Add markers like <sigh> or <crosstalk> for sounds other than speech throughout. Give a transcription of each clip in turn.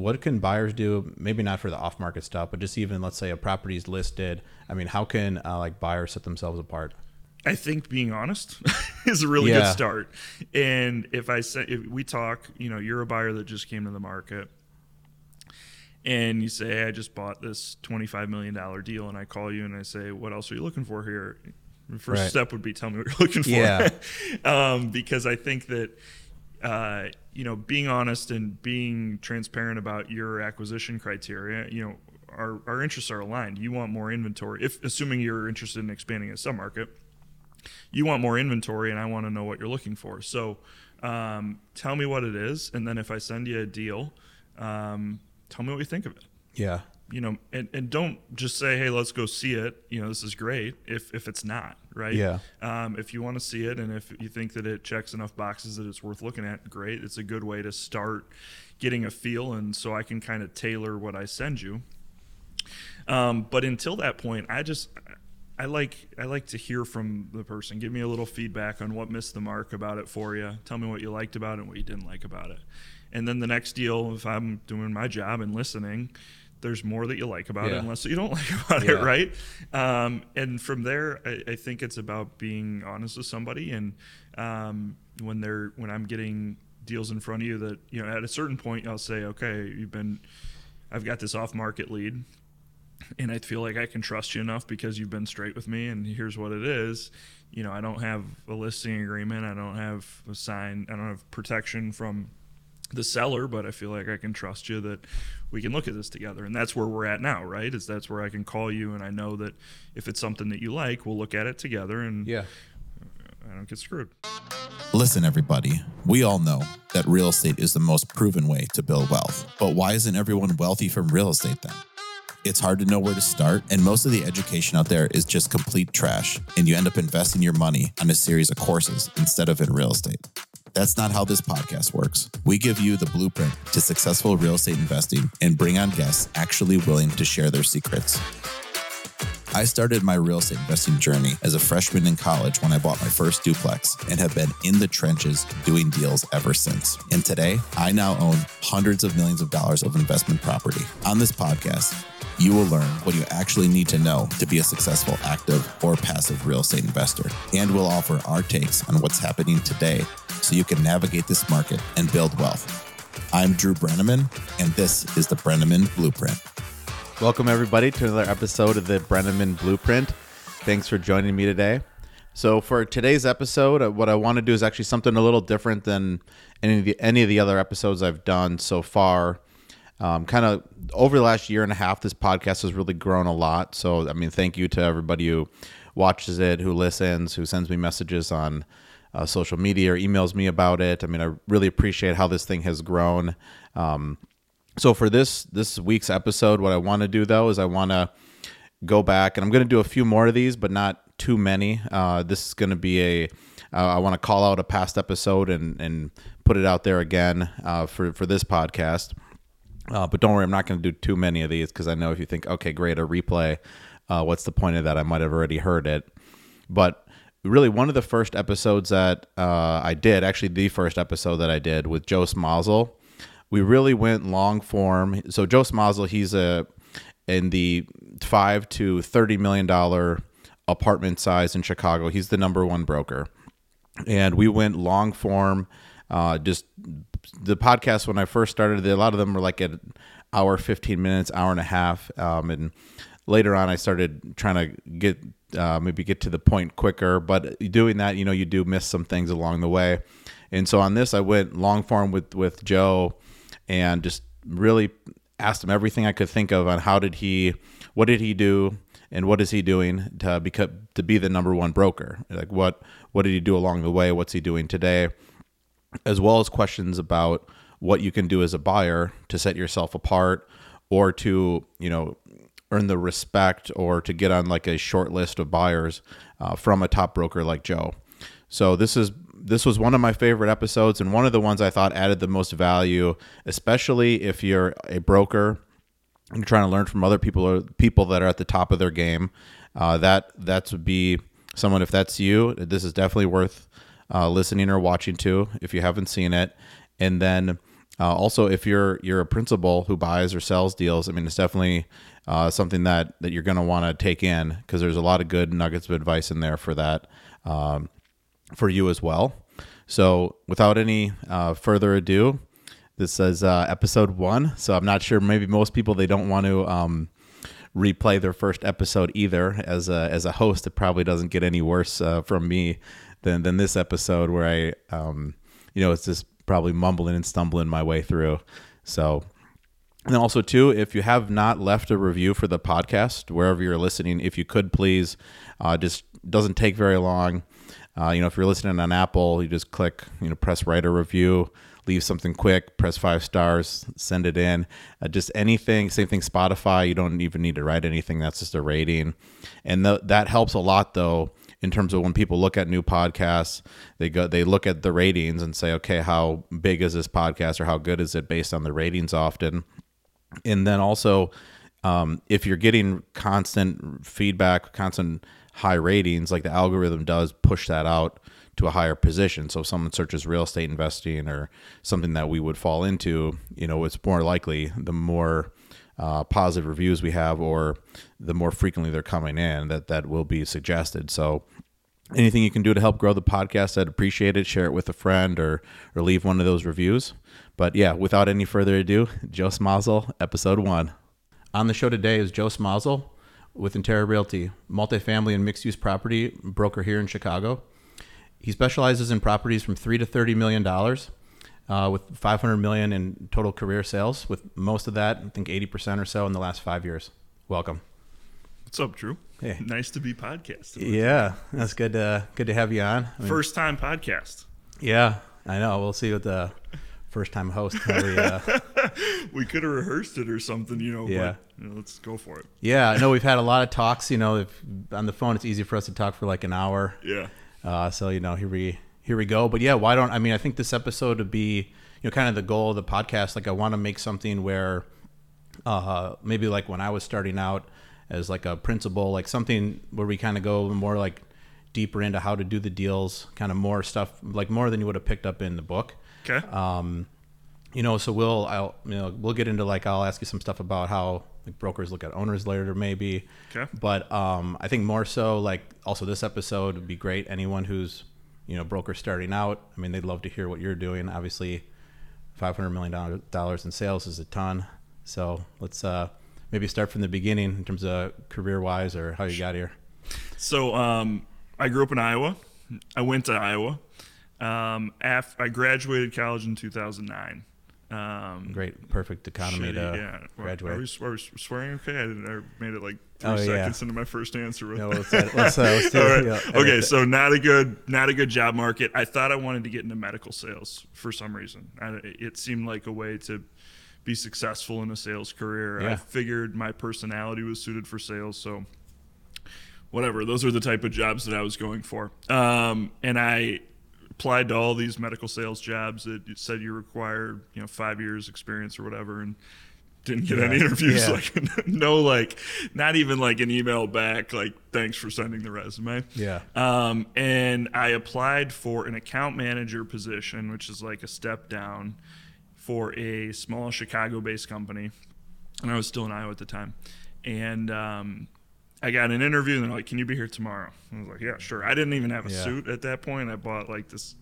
what can buyers do? Maybe not for the off market stuff, but just even let's say a property's listed. I mean, how can uh, like buyers set themselves apart? I think being honest <laughs> is a really Yeah. good start. And if I say if we talk, you know, you're a buyer that just came to the market, and you say, hey, "I just bought this twenty-five million dollar deal," and I call you and I say, "What else are you looking for here?" The first Right. step would be tell me what you're looking for, Yeah. <laughs> um, because I think that. Uh, you know, being honest and being transparent about your acquisition criteria, you know, our, our interests are aligned. You want more inventory, if assuming you're interested in expanding a submarket you want more inventory and I want to know what you're looking for. So um, tell me what it is. And then if I send you a deal, um, tell me what you think of it. Yeah. You know, and, and don't just say, hey, let's go see it. You know, this is great if, if it's not, right? Yeah. Um, if you want to see it and if you think that it checks enough boxes that it's worth looking at, great. It's a good way to start getting a feel. And so I can kind of tailor what I send you. Um, but until that point, I just I like I like to hear from the person. Give me a little feedback on what missed the mark about it for you. Tell me what you liked about it and what you didn't like about it. And then the next deal, if I'm doing my job and listening, there's more that you like about it Yeah. and less that you don't <laughs> like about Yeah. it, right? Um, and from there, I, I think it's about being honest with somebody. And um, when they're when I'm getting deals in front of you, that you know, at a certain point, I'll say, okay, you've been, I've got this off market lead and I feel like I can trust you enough because you've been straight with me and here's what it is. You know, I don't have a listing agreement, I don't have a sign, I don't have protection from the seller, but I feel like I can trust you that we can look at this together. And that's where we're at now, right? Is that's where I can call you and I know that if it's something that you like, we'll look at it together and Yeah. I don't get screwed. Listen, everybody, we all know that real estate is the most proven way to build wealth. But why isn't everyone wealthy from real estate then? It's hard to know where to start, and most of the education out there is just complete trash, and you end up investing your money on a series of courses instead of in real estate. That's not how this podcast works. We give you the blueprint to successful real estate investing and bring on guests actually willing to share their secrets. I started my real estate investing journey as a freshman in college when I bought my first duplex and have been in the trenches doing deals ever since. And today, I now own hundreds of millions of dollars of investment property. On this podcast, you will learn what you actually need to know to be a successful active or passive real estate investor. And we'll offer our takes on what's happening today so you can navigate this market and build wealth. I'm Drew Breneman, and this is the Breneman Blueprint. Welcome everybody to another episode of the Breneman Blueprint. Thanks for joining me today. So for today's episode, uh, what I want to do is actually something a little different than any of the, any of the other episodes I've done so far. Um, kind of over the last year and a half, this podcast has really grown a lot. So I mean, thank you to everybody who watches it, who listens, who sends me messages on uh, social media or emails me about it. I mean, I really appreciate how this thing has grown. Um, so for this this week's episode, what I want to do though is I want to go back and I'm going to do a few more of these, but not too many. Uh, this is going to be a uh, I want to call out a past episode and and put it out there again uh, for for this podcast. Uh, but don't worry, I'm not going to do too many of these because I know if you think, okay, great, a replay, uh, what's the point of that? I might have already heard it. But really, one of the first episodes that uh, I did, actually, the first episode that I did with Joe Smazal, we really went long form. So Joe Smazal, he's a in the five to thirty million dollar apartment size in Chicago. He's the number one broker and we went long form. Uh, just the podcast when I first started, a lot of them were like an hour, fifteen minutes, hour and a half, um, and later on I started trying to get uh, maybe get to the point quicker. But doing that, you know, you do miss some things along the way, and so on this I went long form with with Joe, and just really asked him everything I could think of on how did he, what did he do, and what is he doing to become to be the number one broker? Like what what did he do along the way? What's he doing today? As well as questions about what you can do as a buyer to set yourself apart or to you know earn the respect or to get on like a short list of buyers uh, from a top broker like Joe. So this is this was one of my favorite episodes and one of the ones I thought added the most value, especially if you're a broker and you're trying to learn from other people or people that are at the top of their game. Uh, that that would be someone. If that's you, this is definitely worth uh, listening or watching to if you haven't seen it. And then Uh, also, if you're you're a principal who buys or sells deals, I mean, it's definitely uh, something that that you're going to want to take in because there's a lot of good nuggets of advice in there for that um, for you as well. So, without any uh, further ado, this is uh, episode one. So, I'm not sure. Maybe most people they don't want to. Um, replay their first episode either as a as a host it probably doesn't get any worse uh, from me than than this episode where I um you know it's just probably mumbling and stumbling my way through so and also too if you have not left a review for the podcast wherever you're listening if you could please uh, just doesn't take very long uh, you know if you're listening on apple you just click you know press write a review leave something quick, press five stars, send it in. Uh, just anything. Same thing. Spotify. You don't even need to write anything. That's just a rating, and the, that helps a lot though in terms of when people look at new podcasts, they go they look at the ratings and say, okay, how big is this podcast or how good is it based on the ratings often, and then also. Um, if you're getting constant feedback, constant high ratings, like the algorithm does push that out to a higher position. So if someone searches real estate investing or something that we would fall into, you know, it's more likely the more uh, positive reviews we have or the more frequently they're coming in that that will be suggested. So anything you can do to help grow the podcast, I'd appreciate it. Share it with a friend or or leave one of those reviews. But yeah, without any further ado, Joe Smazal, episode one. On the show today is Joe Smazal with Interra Realty, multifamily and mixed use property broker here in Chicago. He specializes in properties from three to thirty million dollars, uh, with five hundred million in total career sales. With most of that, I think eighty percent or so in the last five years. Welcome. What's up, Drew? Hey. Nice to be podcasting. Yeah, that's good. To, good to have you on. I mean, First time podcast. yeah, I know. We'll see what the first time host. We, uh, <laughs> We could have rehearsed it or something, you know. Yeah. But, you know, let's go for it. yeah, I know we've had a lot of talks. You know, if, on the phone, it's easy for us to talk for like an hour. Yeah. Uh, so you know, here we here we go. But yeah, why don't I mean? I think this episode would be you know kind of the goal of the podcast. Like I want to make something where uh, maybe like when I was starting out as like a principal, like something where we kind of go more like deeper into how to do the deals, kind of more stuff like more than you would have picked up in the book. Okay. Um, you know, so we'll I'll you know we'll get into like I'll ask you some stuff about how like brokers look at owners later maybe. Okay. But um, I think more so like also this episode would be great. Anyone who's you know broker starting out, I mean they'd love to hear what you're doing. Obviously, five hundred million dollars in sales is a ton. So let's uh, maybe start from the beginning in terms of career wise or how you got here. So um, I grew up in Iowa. I went to Iowa. Um, af- I graduated college in 2009. Um, Great, perfect economy shit, to yeah. Graduate. Are we, are we swearing okay? I, I made it like three Oh, yeah. seconds into my first answer. With No, let's, let's, let's do it. right. Yeah, okay, so not a good, not a good job market. I thought I wanted to get into medical sales for some reason. I, it seemed like a way to be successful in a sales career. Yeah. I figured my personality was suited for sales, so whatever. Those are the type of jobs that I was going for. Um, and I applied to all these medical sales jobs that said you required, you know, five years experience or whatever, and didn't get any interviews. Yeah. Like <laughs> no, like not even like an email back. Like thanks for sending the resume. Yeah. Um, and I applied for an account manager position, which is like a step down for a small Chicago-based company, and I was still in Iowa at the time. And um, I got an interview, and they're like, "Can you be here tomorrow?" I was like, "Yeah, sure." I didn't even have a Yeah. suit at that point. I bought like this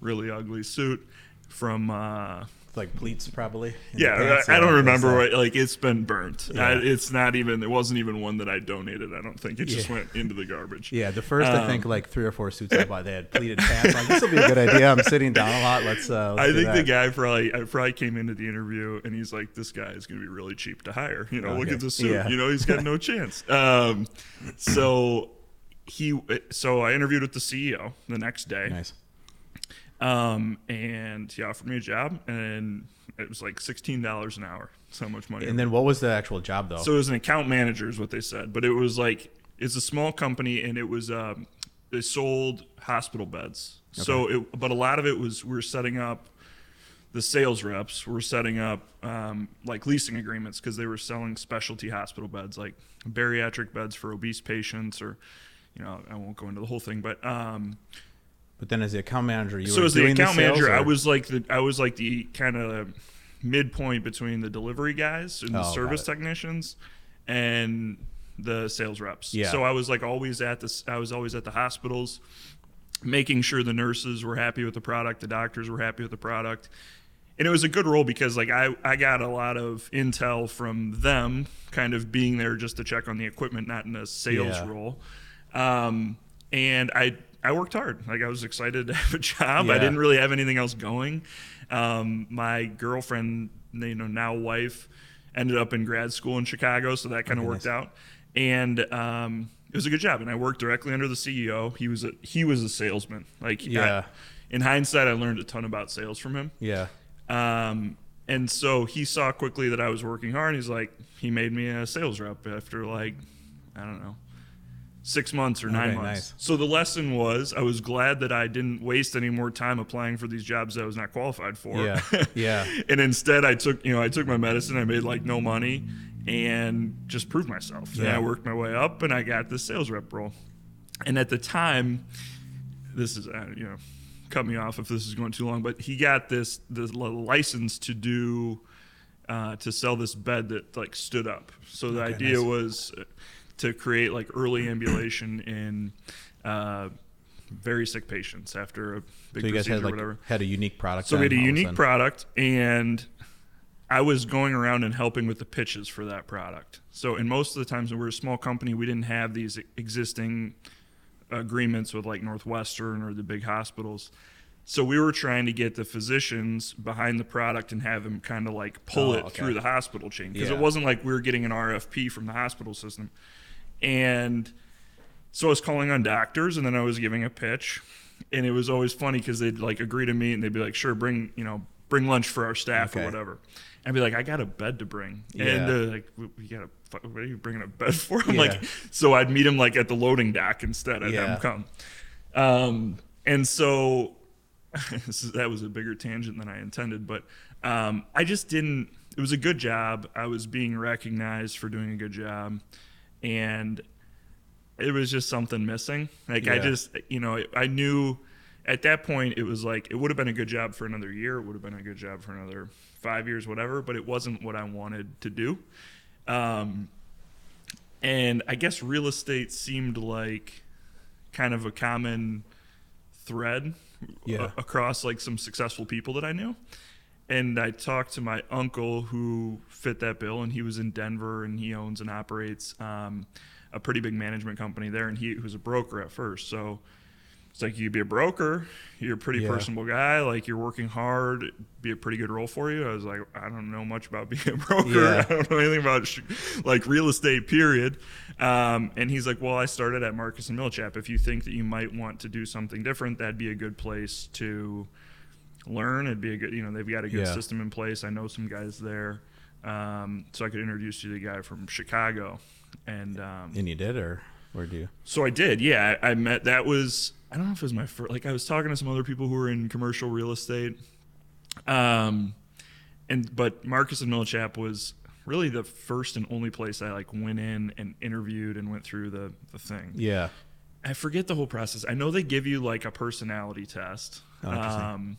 really ugly suit from. Uh, like pleats probably. yeah, I, I don't remember what. Like it's been burnt. Yeah. I, it's not even. It wasn't even one that I donated. I don't think it just Yeah. went into the garbage. Yeah, the first I think Um, like three or four suits I <laughs> bought, they had pleated pants. Like this will be a good idea. I'm sitting down a lot. Let's. Uh, <laughs> let's I think the guy probably I probably came into the interview and he's like, "This guy is going to be really cheap to hire." You know, look at the suit. Yeah. You know, he's got no <laughs> chance. Um, so he, so I interviewed with the CEO the next day, Nice. Um, and he offered me a job, and it was like sixteen dollars an hour. So much money. And then what was the actual job though? So it was an account manager, is what they said. But it was like it's a small company, and it was um, they sold hospital beds. So, it, but a lot of it was we are setting up the sales reps were setting up um, like leasing agreements because they were selling specialty hospital beds, like bariatric beds for obese patients, or you know I won't go into the whole thing, but um, But then as the account manager, you so were as the account sales, manager, I was like the I was like the kind of midpoint between the delivery guys and the Oh, service technicians and the sales reps. Yeah. So I was like always at this. I was always at the hospitals, making sure the nurses were happy with the product, the doctors were happy with the product. And it was a good role because like I, I got a lot of intel from them kind of being there just to check on the equipment, not in a sales Yeah. role. Um, and I I worked hard. Like I was excited to <laughs> have a job. I didn't really have anything else going. Um, my girlfriend, you know, now wife, ended up in grad school in Chicago, so that kind of Okay, worked nice. out. And um, it was a good job. And I worked directly under the CEO. He was a he was a salesman. Like I- Yeah. in hindsight, I learned a ton about sales from him. yeah, Um, and so he saw quickly that I was working hard. And He's like, he made me a sales rep after like, I don't know, six months or nine Okay, months. nice. So the lesson was I was glad that I didn't waste any more time applying for these jobs that I was not qualified for. yeah, <laughs> yeah, and instead I took, you know, I took my medicine. I made like no money and just proved myself. And Yeah. I worked my way up and I got this sales rep role. And at the time, this is uh, you know cut me off if this is going too long but he got this this license to do uh, to sell this bed that like stood up so the Okay, idea nice. was uh, to create like early ambulation in uh, very sick patients after a big So you guys procedure had or like whatever had a unique product. so we had a then, all of unique product, and I was going around and helping with the pitches for that product. So, in most of the times when we were a small company, we didn't have these existing agreements with like Northwestern or the big hospitals. So we were trying to get the physicians behind the product and have them kind of like pull Oh, it okay. through the hospital chain because Yeah. it wasn't like we were getting an RFP from the hospital system. And so I was calling on doctors and then I was giving a pitch. And it was always funny because they'd like agree to meet and they'd be like, sure, bring, you know, bring lunch for our staff Okay. or whatever. And I'd be like, I got a bed to bring. Yeah. And uh, like, we got a, what are you bringing a bed <laughs> for? I'm Yeah. like, so I'd meet him like at the loading dock instead. I'd Yeah. have him come. Um, and so <laughs> that was a bigger tangent than I intended, but um, I just didn't. It was a good job. I was being recognized for doing a good job, and it was just something missing. Like I just, you know, I knew at that point it was like it would have been a good job for another year. It would have been a good job for another five years, whatever. But it wasn't what I wanted to do. Um, and I guess real estate seemed like kind of a common thread Yeah. a- across like some successful people that I knew. And I talked to my uncle who fit that bill, and he was in Denver, and he owns and operates um, a pretty big management company there, and he was a broker at first. So it's like you'd be a broker, you're a pretty Yeah. personable guy, like you're working hard, be a pretty good role for you. I was like, I don't know much about <laughs> being a broker. Yeah. I don't know anything about sh- like real estate, period. Um, and he's like, Well, I started at Marcus and Millichap. If you think that you might want to do something different, that'd be a good place to learn. It'd be a good, you know, they've got a good Yeah. system in place. I know some guys there. Um, so I could introduce you to the guy from Chicago. And um, And you did, or where do you? so I did, yeah. I, I met. That was I don't know if it was my first. Like I was talking to some other people who were in commercial real estate, um, and but Marcus and Millichap was really the first and only place I like went in and interviewed and went through the the thing. Yeah. I forget the whole process. I know they give you like a personality test. Oh, um,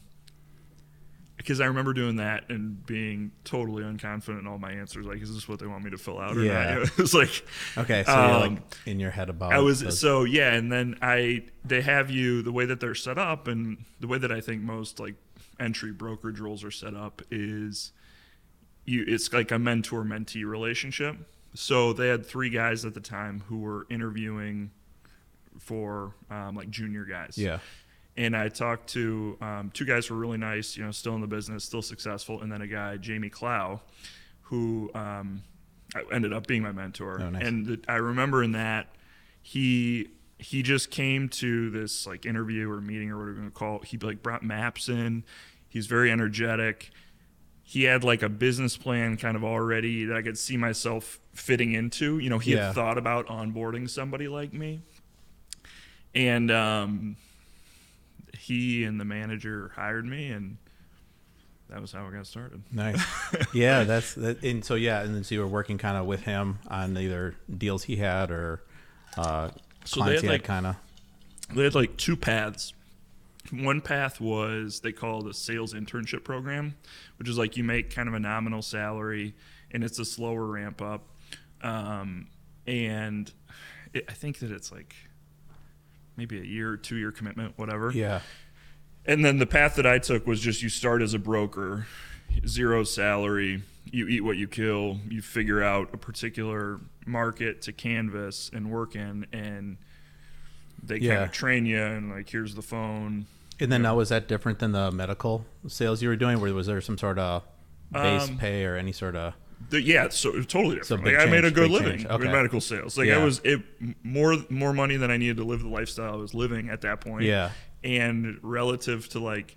because I remember doing that and being totally unconfident in all my answers. Like, is this what they want me to fill out or Yeah. not? <laughs> It was like, Okay, so you're Um, like in your head about. I was those- so yeah, and then I they have you the way that they're set up, and the way that I think most like entry brokerage roles are set up is you it's like a mentor mentee relationship. So they had three guys at the time who were interviewing for um, like junior guys. Yeah. And I talked to um, two guys who were really nice, you know, still in the business, still successful, and then a guy, Jamie Clow, who um, ended up being my mentor. Oh, nice. And the, I remember in that he he just came to this like interview or meeting or whatever you're gonna call. It. He like brought maps in. He's very energetic. He had like a business plan kind of already that I could see myself fitting into. You know, he Yeah. had thought about onboarding somebody like me. And um, he and the manager hired me, and that was how I got started. Nice. <laughs> yeah, that's that. And so yeah, and then so you were working kind of with him on either deals he had or uh, So they clients had, like- kind of. They had like two paths. one path was they call it a sales internship program, which is like you make kind of a nominal salary and it's a slower ramp up. Um, and it, I think that it's like maybe a year, two year commitment, whatever. Yeah. And then the path that I took was just you start as a broker, zero salary, you eat what you kill, you figure out a particular market to canvas and work in, and they kind of train you and like here's the phone. And then now was that different than the medical sales you were doing? Where was there some sort of base Um, pay or any sort of? The, yeah, so totally different. like I made a good living. Okay. in medical sales. Like Yeah. I was it more more money than I needed to live the lifestyle I was living at that point. Yeah. and relative to like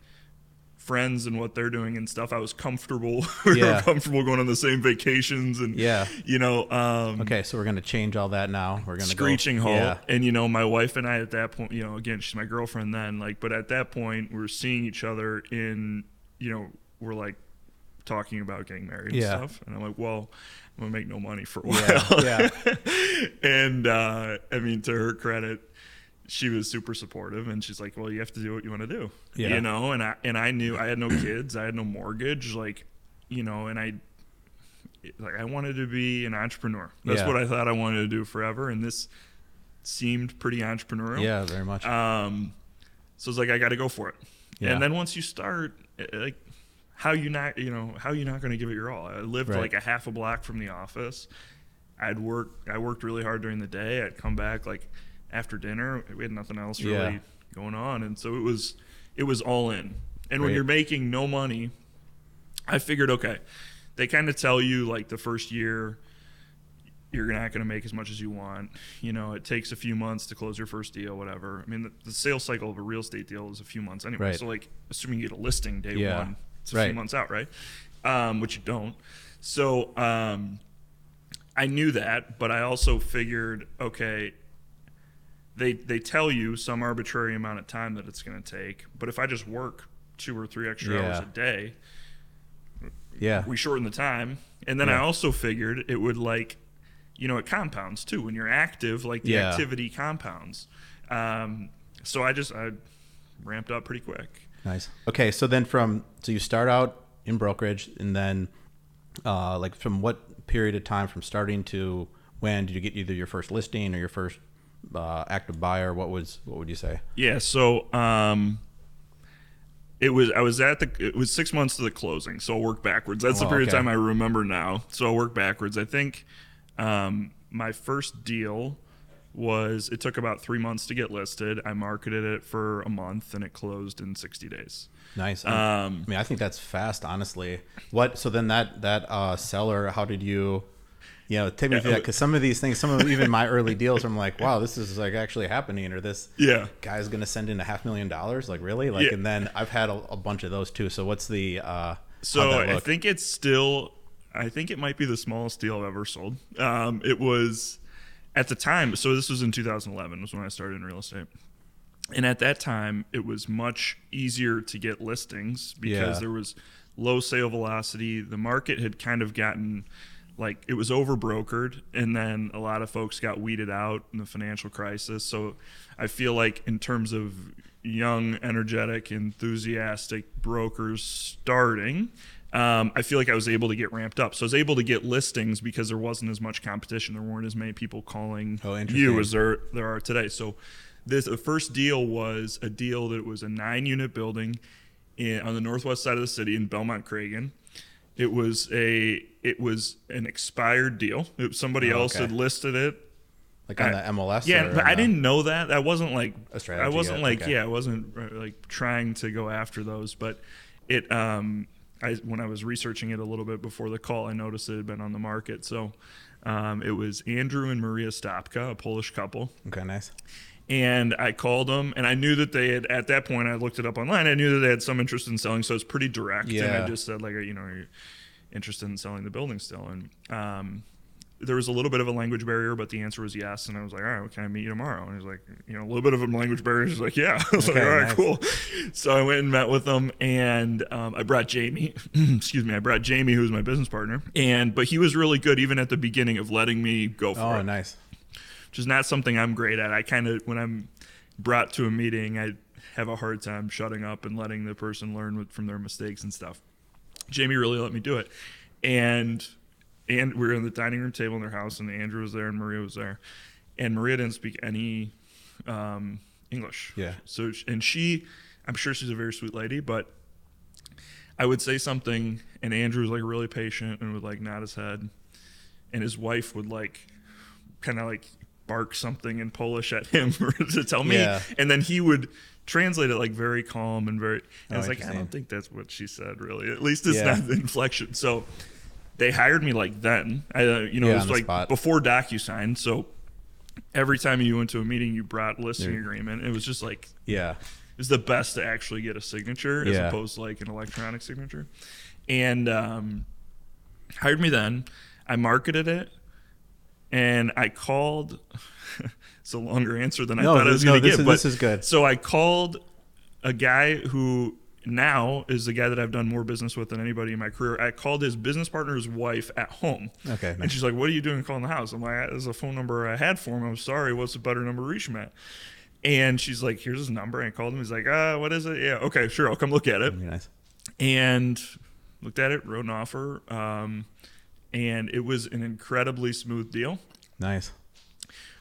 friends and what they're doing and stuff, I was comfortable. <laughs> we Yeah. were comfortable going on the same vacations and Yeah. you know, um, Okay, so we're gonna change all that now. We're gonna screeching go, halt. Yeah. And you know, my wife and I at that point, you know, again, she's my girlfriend then, like, but at that point, we're seeing each other in, you know, we're like talking about getting married Yeah. and stuff. And I'm like, well, I'm gonna make no money for a while. yeah. <laughs> and uh, I mean, to her credit, she was super supportive, and she's like, "Well, you have to do what you want to do, Yeah. you know." And I and I knew I had no kids, I had no mortgage, like, you know, and I like I wanted to be an entrepreneur. That's Yeah. what I thought I wanted to do forever, and this seemed pretty entrepreneurial. Yeah, very much. Um, so it's like I got to go for it. Yeah. And then once you start, eh, like, how you not, you know, how you not going to give it your all? I lived Right. like a half a block from the office. I'd work. I worked really hard during the day. I'd come back like after dinner. We had nothing else really Yeah. going on, and so it was, it was all in. And when you're making no money, I figured, okay, they kind of tell you like the first year you're not going to make as much as you want. You know, it takes a few months to close your first deal, whatever. I mean, the, the sales cycle of a real estate deal is a few months anyway. Right. So, like, assuming you get a listing day Yeah. one, it's a Right. few months out, right? Um, which you don't. So, um, I knew that, but I also figured, okay, they they tell you some arbitrary amount of time that it's going to take, but if I just work two or three extra hours a day, yeah. we shorten the time. And then I also figured it would like, you know, it compounds too. When you're active, like the Yeah. activity compounds. Um, so I just I ramped up pretty quick. Nice. Okay, so then from so you start out in brokerage, and then uh, like from what period of time from starting to when did you get either your first listing or your first uh, active buyer? What was what would you say? Yeah. So um, it was I was at the it was six months to the closing. So I'll work backwards. That's the Oh, period okay. of time I remember now. So I'll work backwards. I think um, my first deal was it took about three months to get listed. I marketed it for a month and it closed in sixty days. Nice. Um, I mean, I think that's fast, honestly. What? So then that that uh, seller, how did you? You know, take me Yeah, through that because some of these things, some of even my early deals, I'm like, wow, this is like actually happening, or this Yeah. guy's gonna send in a half million dollars, like really, like, Yeah. and then I've had a, a bunch of those too. So what's the? Uh, So I think it's still, I think it might be the smallest deal I've ever sold. Um, it was at the time. So this was in 2011 was when I started in real estate, and at that time it was much easier to get listings because Yeah. there was low sale velocity. The market had kind of gotten like it was over brokered and then a lot of folks got weeded out in the financial crisis so i feel like in terms of young energetic enthusiastic brokers starting um, i feel like i was able to get ramped up so i was able to get listings because there wasn't as much competition there weren't as many people calling Oh, you as there there are today so this the first deal was a deal that was a nine unit building in, on the northwest side of the city in Belmont Cragin it was a it was an expired deal. It, somebody Oh, else okay. had listed it. like on I- the MLS. Yeah, but I the- didn't know that. That wasn't like A I strategy I wasn't yet, like okay. yeah, I wasn't uh, like trying to go after those. But it um I when I was researching it a little bit before the call, I noticed it had been on the market. So um, it was Andrew and Maria Stopka, a Polish couple Okay, nice. and I called them, and I knew that they had at that point. I looked it up online. I knew that they had some interest in selling, so it's pretty direct. Yeah. And I just said like, you know, are you interested in selling the building still? And um, there was a little bit of a language barrier, but the answer was yes. And I was like, all right, well, can I meet you tomorrow? And he's like, you know, a little bit of a language barrier. He's like, yeah. <laughs> I was Okay, like, all right, nice. cool. So I went and met with them, and um, I brought Jamie. <clears throat> excuse me, I brought Jamie, who was my business partner, and but he was really good even at the beginning of letting me go for Oh, it nice. which is not something I'm great at. I kind of when I'm brought to a meeting, I have a hard time shutting up and letting the person learn from their mistakes and stuff. Jamie really let me do it, and and we were in the dining room table in their house, and Andrew was there and Maria was there, and Maria didn't speak any um, English. Yeah. So and she, I'm sure she's a very sweet lady, but I would say something, and Andrew was like really patient and would like nod his head, and his wife would like kind of like bark something in Polish at <laughs> him to tell me, Yeah. and then he would translate it like very calm and very. And I Oh, was like, I don't think that's what she said really. At least it's Yeah. not the inflection. So they hired me like then. I, uh, you know, Yeah, it was like spot. before DocuSign. So every time you went to a meeting, you brought listing Yeah. agreement. It was just like Yeah. it was the best to actually get a signature as Yeah. opposed to like an electronic signature. And um, hired me then. I marketed it, and I called. <laughs> it's a longer answer than I No, thought I was no, going to give. is- but this is good. So I called a guy who now is the guy that I've done more business with than anybody in my career. I called his business partner's wife at home. Okay, And nice. she's like, "What are you doing calling the house?" I'm like, "There's a phone number I had for him. I'm sorry. What's a better number to reach him at?" And she's like, "Here's his number." And I called him. He's like, "Uh, what is it? Yeah, okay, sure. I'll come look at it." Nice. and looked at it, wrote an offer, um, and it was an incredibly smooth deal. Nice.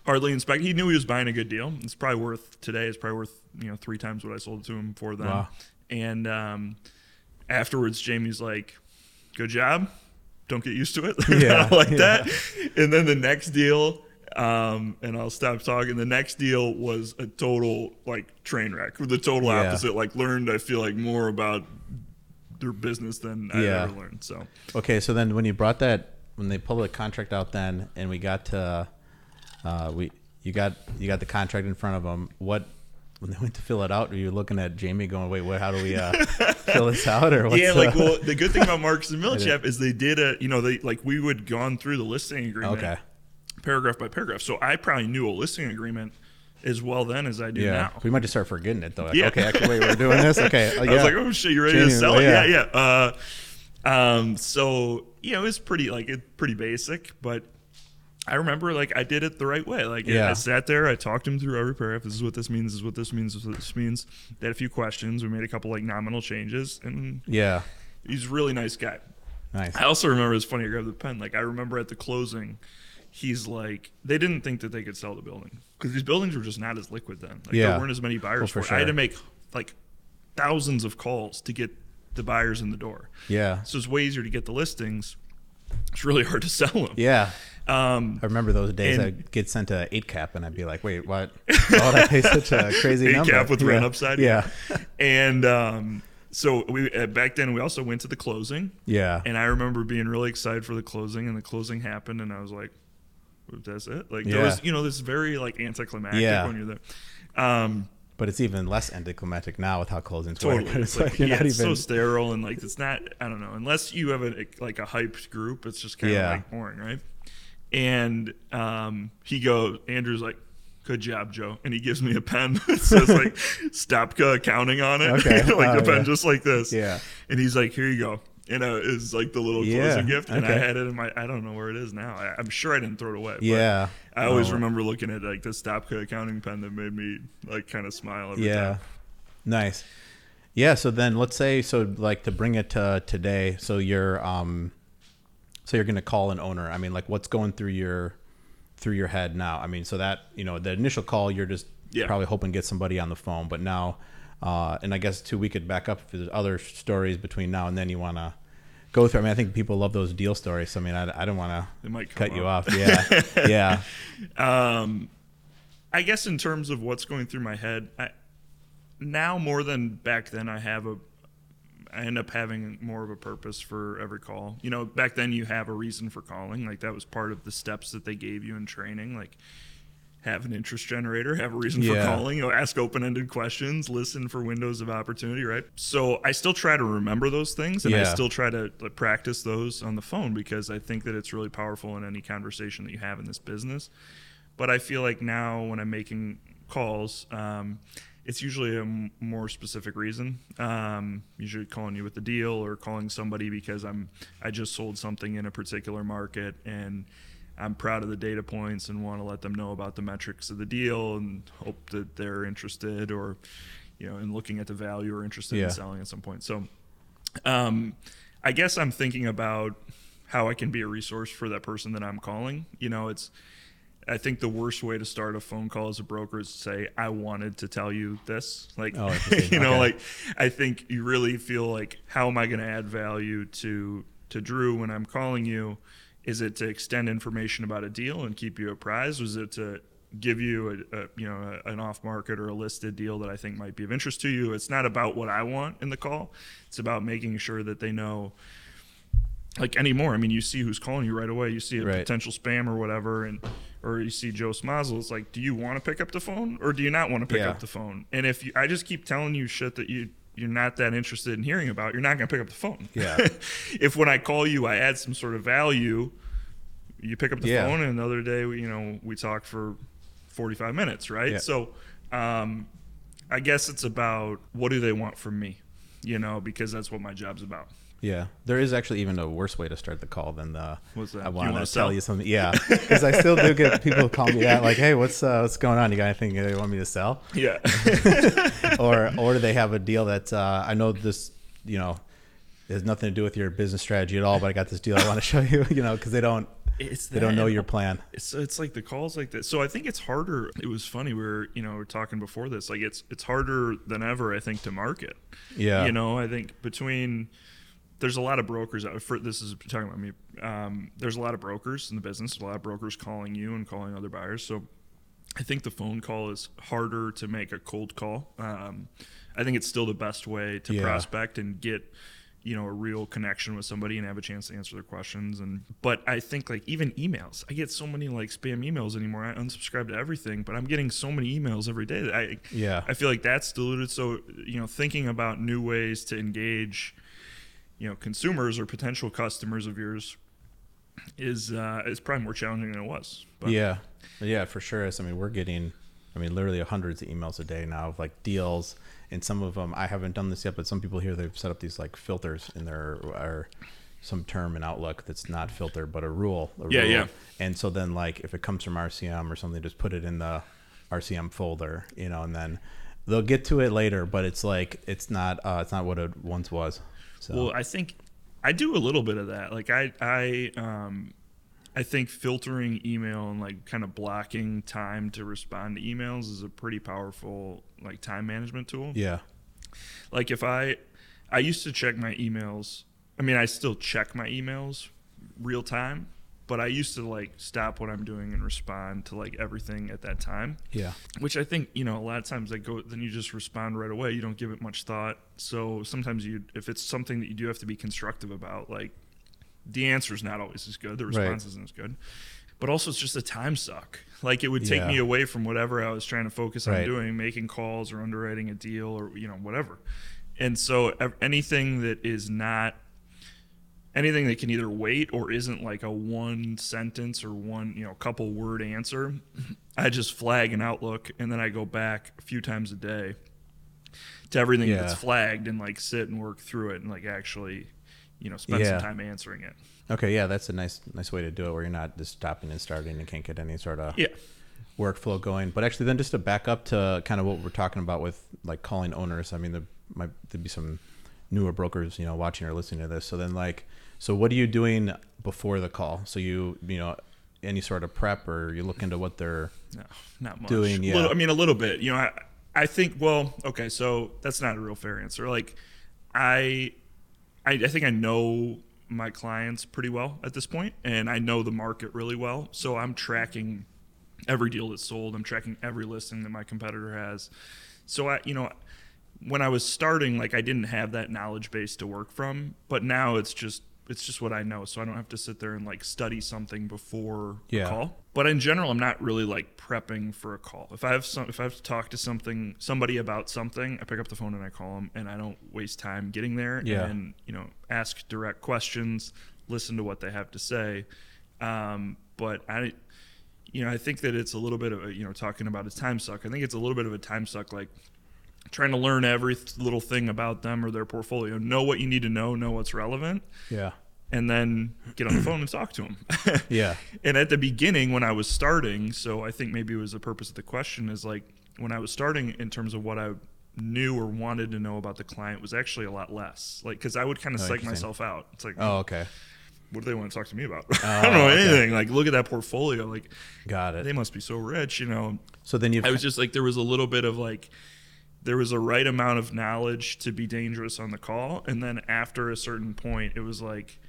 Hardly inspect. He knew he was buying a good deal. It's probably worth today. It's probably worth you know three times what I sold it to him for then. Wow. And um, afterwards, Jamie's like, "Good job. Don't get used to it." <laughs> Yeah, like yeah. that. And then the next deal. Um, and I'll stop talking. The next deal was a total like train wreck. The total Yeah. opposite. Like learned, I feel like more about their business than I Yeah. ever learned. So Okay, so then when you brought that, when they pulled the contract out, then and we got to, uh, we you got you got the contract in front of them. What when they went to fill it out, were you looking at Jamie going, "Wait, what? How do we uh, fill this <laughs> out?" Or what's yeah, the- like well, the good thing about Marcus and Millichap <laughs> is they did a you know they like we would gone through the listing agreement okay, paragraph by paragraph. So I probably knew a listing agreement as well then as I do yeah, now. we might just start forgetting it though. Like, Yeah. Okay, actually, wait, we're doing this. Okay, uh, <laughs> I was like, oh shit, you ready to sell it? yeah. Yeah, yeah. Uh, um, so you know, it was pretty like it pretty basic, but I remember like I did it the right way. Like Yeah. I sat there, I talked him through every paragraph. This is what this means. This is what this means. This is what this means. They had a few questions. We made a couple like nominal changes, and yeah, he's a really nice guy. nice. I also remember it's funny. I grabbed the pen. Like I remember at the closing, he's like, they didn't think that they could sell the building because these buildings were just not as liquid then. Like Yeah. there weren't as many buyers Well, for, for it. I had to make like thousands of calls to get the buyers in the door. Yeah, So it's way easier to get the listings. It's really hard to sell them. yeah. Um, I remember those days. And- I'd get sent a eight cap, and I'd be like, "Wait, what? Why would I pay such a <laughs> crazy Eight number?" cap with yeah. rent upside? Yeah, <laughs> and um, so we uh, back then we also went to the closing. yeah, And I remember being really excited for the closing, and the closing happened, and I was like, "That's it." Like there was, you know, this very like anticlimactic Yeah. when you're there. Um, But it's even less anticlimactic now with how closings totally, work. <laughs> it's It's like, like you're yeah, not it's so sterile, and like it's not. I don't know, unless you have a like a hyped group, it's just kind of Yeah. like boring, right? And um, he goes, Andrew's like. Good job, Joe. And he gives me a pen <laughs> that says like Stopka accounting on it. Okay. <laughs> like Oh, a pen yeah. just like this. Yeah. And he's like, here you go. And uh, it's like the little Yeah, closing gift. And I had it in my, I don't know where it is now. I, I'm sure I didn't throw it away. but Yeah. I always Oh. remember looking at like the Stopka accounting pen that made me like kind of smile every Yeah. time. Nice. Yeah. So then let's say so like to bring it to today. So you're um, so you're gonna call an owner. I mean, like what's going through your through your head now? I mean, so that you know the initial call you're just Yeah. probably hoping to get somebody on the phone, but now, uh, and I guess too we could back up if there's other stories between now and then you want to go through. I mean, I think people love those deal stories. So I mean, I, I don't want to cut you off. Yeah. <laughs> yeah. Um, I guess in terms of what's going through my head, I, now more than back then, I have a. I end up having more of a purpose for every call. You know, back then you have a reason for calling. Like that was part of the steps that they gave you in training. Like have an interest generator, have a reason for calling, you know, ask open-ended questions, listen for windows of opportunity, right? So I still try to remember those things and I still try to like, practice those on the phone because I think that it's really powerful in any conversation that you have in this business. But I feel like now when I'm making calls, um, it's usually a m- more specific reason. Um, usually calling you with the deal or calling somebody because I'm I just sold something in a particular market and I'm proud of the data points and want to let them know about the metrics of the deal and hope that they're interested or you know, and looking at the value or interested Yeah. in selling at some point. So, um, I guess I'm thinking about how I can be a resource for that person that I'm calling. You know, it's I think the worst way to start a phone call as a broker is to say, I wanted to tell you this. Like, Oh, <laughs> you know, Okay. like I think you really feel like, how am I going to add value to, to Drew when I'm calling you? Is it to extend information about a deal and keep you apprised? Was it to give you a, a you know a, an off market or a listed deal that I think might be of interest to you? It's not about what I want in the call. It's about making sure that they know like anymore. I mean, you see who's calling you right away. You see a Right. potential spam or whatever, and or you see Joe Smazal. It's like, do you want to pick up the phone or do you not want to pick Yeah. up the phone? And if you, I just keep telling you shit that you you're not that interested in hearing about, you're not going to pick up the phone. Yeah. <laughs> if when I call you, I add some sort of value, you pick up the Yeah. phone, and another day, we, you know, we talk for 45 minutes, right? Yeah. So, um, I guess it's about what do they want from me, you know, because that's what my job's about. Yeah, there is actually even a worse way to start the call than the. What's that? I want wanna tell sell? you something. Yeah, because I still do get <laughs> people call me that, like, "Hey, what's uh, what's going on? You got anything you want me to sell?" Yeah. <laughs> or or do they have a deal that uh, I know this, you know, has nothing to do with your business strategy at all, but I got this deal I want to <laughs> show you, you know, because they don't it's they don't know your plan. it's it's like the calls like this. So I think it's harder. It was funny. We were you know we are talking before this. Like it's it's harder than ever. I think to market. Yeah. You know I think between there's a lot of brokers out. For this is talking about me. Um, there's a lot of brokers in the business. A lot of brokers calling you and calling other buyers. So I think the phone call is harder to make a cold call. Um, I think it's still the best way to Yeah. prospect and get you know a real connection with somebody and have a chance to answer their questions and but i think like even emails i get so many like spam emails anymore i unsubscribe to everything but i'm getting so many emails every day that i Yeah. i feel like that's diluted so you know thinking about new ways to engage you know consumers or potential customers of yours is uh is probably more challenging than it was but Yeah, yeah, for sure. I mean, we're getting, I mean, literally hundreds of emails a day now of like deals, and some of them I haven't done this yet, but some people here they've set up these like filters in their or some term in Outlook that's not filter but a rule. A Yeah, rule. yeah. And so then like if it comes from RCM or something, just put it in the RCM folder, you know, and then they'll get to it later, but it's like it's not uh, it's not what it once was. So Well, I think I do a little bit of that. Like I, I, um, I think filtering email and like kind of blocking time to respond to emails is a pretty powerful like time management tool. yeah, Like if I, I used to check my emails. I mean, I still check my emails real time, but I used to like stop what I'm doing and respond to like everything at that time yeah, which I think you know a lot of times they go then you just respond right away. You don't give it much thought. So sometimes you if it's something that you do have to be constructive about, like the answer is not always as good. The Right. response isn't as good. But also it's just a time suck. Like it would take Yeah. me away from whatever I was trying to focus on Right. doing, making calls or underwriting a deal or you know whatever. And so anything that is not anything that can either wait or isn't like a one sentence or one you know couple word answer i just flag an outlook and then i go back a few times a day to everything Yeah. that's flagged and like sit and work through it and like actually you know spend Yeah. some time answering it Okay, yeah, that's a nice nice way to do it where you're not just stopping and starting and can't get any sort of yeah workflow going. But actually, then just to back up to kind of what we're talking about with like calling owners. I mean, there might there'd be some newer brokers, you know, watching or listening to this. So then, like, so what are you doing before the call? So you you know any sort of prep or you look into what they're no not much. Doing, yeah. Little- i mean a little bit you know I, I think well okay so that's not a real fair answer. Like I, I i think i know my clients pretty well at this point and i know the market really well. So i'm tracking every deal that's sold. I'm tracking every listing that my competitor has. So i you know when i was starting like i didn't have that knowledge base to work from but now it's just it's just what i know so i don't have to sit there and like study something before Yeah. a call. But in general i'm not really like prepping for a call. If i have some if i have to talk to something somebody about something i pick up the phone and i call them and i don't waste time getting there Yeah. and you know ask direct questions listen to what they have to say. Um, but i you know i think that it's a little bit of a you know talking about a time suck. I think it's a little bit of a time suck like trying to learn every little thing about them or their portfolio. Know what you need to know know what's relevant. Yeah and then get on the phone and talk to them <clears throat> yeah and at the beginning when i was starting so i think maybe it was the purpose of the question is like when i was starting in terms of what i knew or wanted to know about the client was actually a lot less. Like, because I would kind of Oh, psych myself out. It's like, Oh, okay. what do they want to talk to me about? <laughs> Oh, I don't know okay. anything. Like, look at that portfolio. Like, Got it. they must be so rich, you know. So then you I was just like, there was a little bit of like, there was a right amount of knowledge to be dangerous on the call, and then after a certain point, it was like,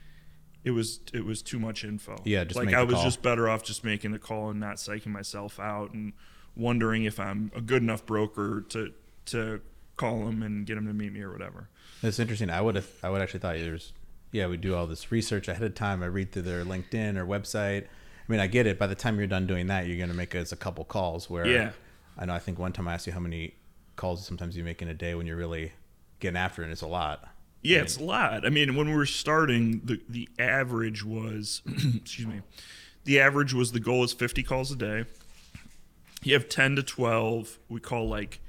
it was it was too much info. Yeah, just like I was call. just better off just making the call and not psyching myself out and wondering if I'm a good enough broker to to call him and get him to meet me or whatever. That's interesting. I would have. I would actually thought there's. Yeah, we do all this research ahead of time. I read through their LinkedIn or website. I mean, I get it. By the time you're done doing that, you're going to make us a couple calls. Where Yeah. I know. I think one time I asked you how many calls sometimes you make in a day when you're really getting after it. And it's a lot. Yeah, it's a lot. I mean, when we were starting, the the average was, <clears throat> excuse me, the average was the goal is 50 calls a day. You have 10 to 12. We call like,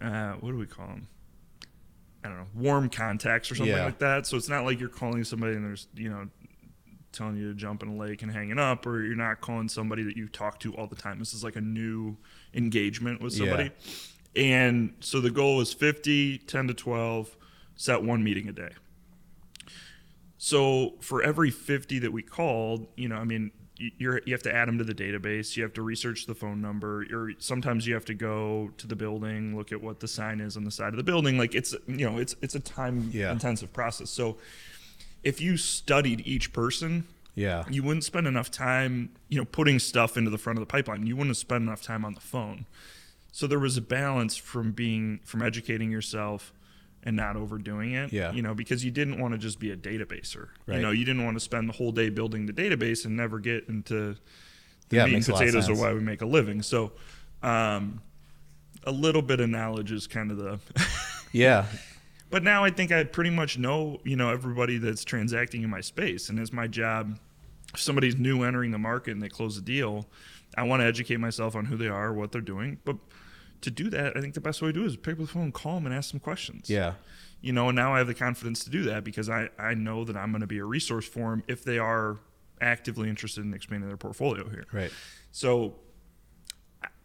uh, what do we call them? I don't know, warm contacts or something Yeah. like that. So it's not like you're calling somebody and there's you know telling you to jump in a lake and hanging up, or you're not calling somebody that you talk to all the time. This is like a new engagement with Yeah. somebody. And so the goal was 50, 10 to 12, set one meeting a day. So for every 50 that we called, you know, I mean, you're, you have to add them to the database. You have to research the phone number. Or sometimes you have to go to the building, look at what the sign is on the side of the building. Like it's, you know, it's it's a time Yeah. intensive process. So if you studied each person, Yeah. you wouldn't spend enough time, you know, putting stuff into the front of the pipeline. You wouldn't spend enough time on the phone. So there was a balance from being from educating yourself and not overdoing it. Yeah. You know, because you didn't want to just be a databaser. Right. You know, you didn't want to spend the whole day building the database and never get into the Yeah, meat and makes a lot of potatoes of why we make a living. So um a little bit of knowledge is kind of the <laughs> Yeah. but now I think I pretty much know, you know, everybody that's transacting in my space, and it's my job. If somebody's new entering the market and they close a deal, I want to educate myself on who they are, what they're doing. But to do that, I think the best way to do it is pick up the phone, call them, and ask them questions. Yeah. You know, and now I have the confidence to do that because I, I know that I'm going to be a resource for them if they are actively interested in expanding their portfolio here. Right. So,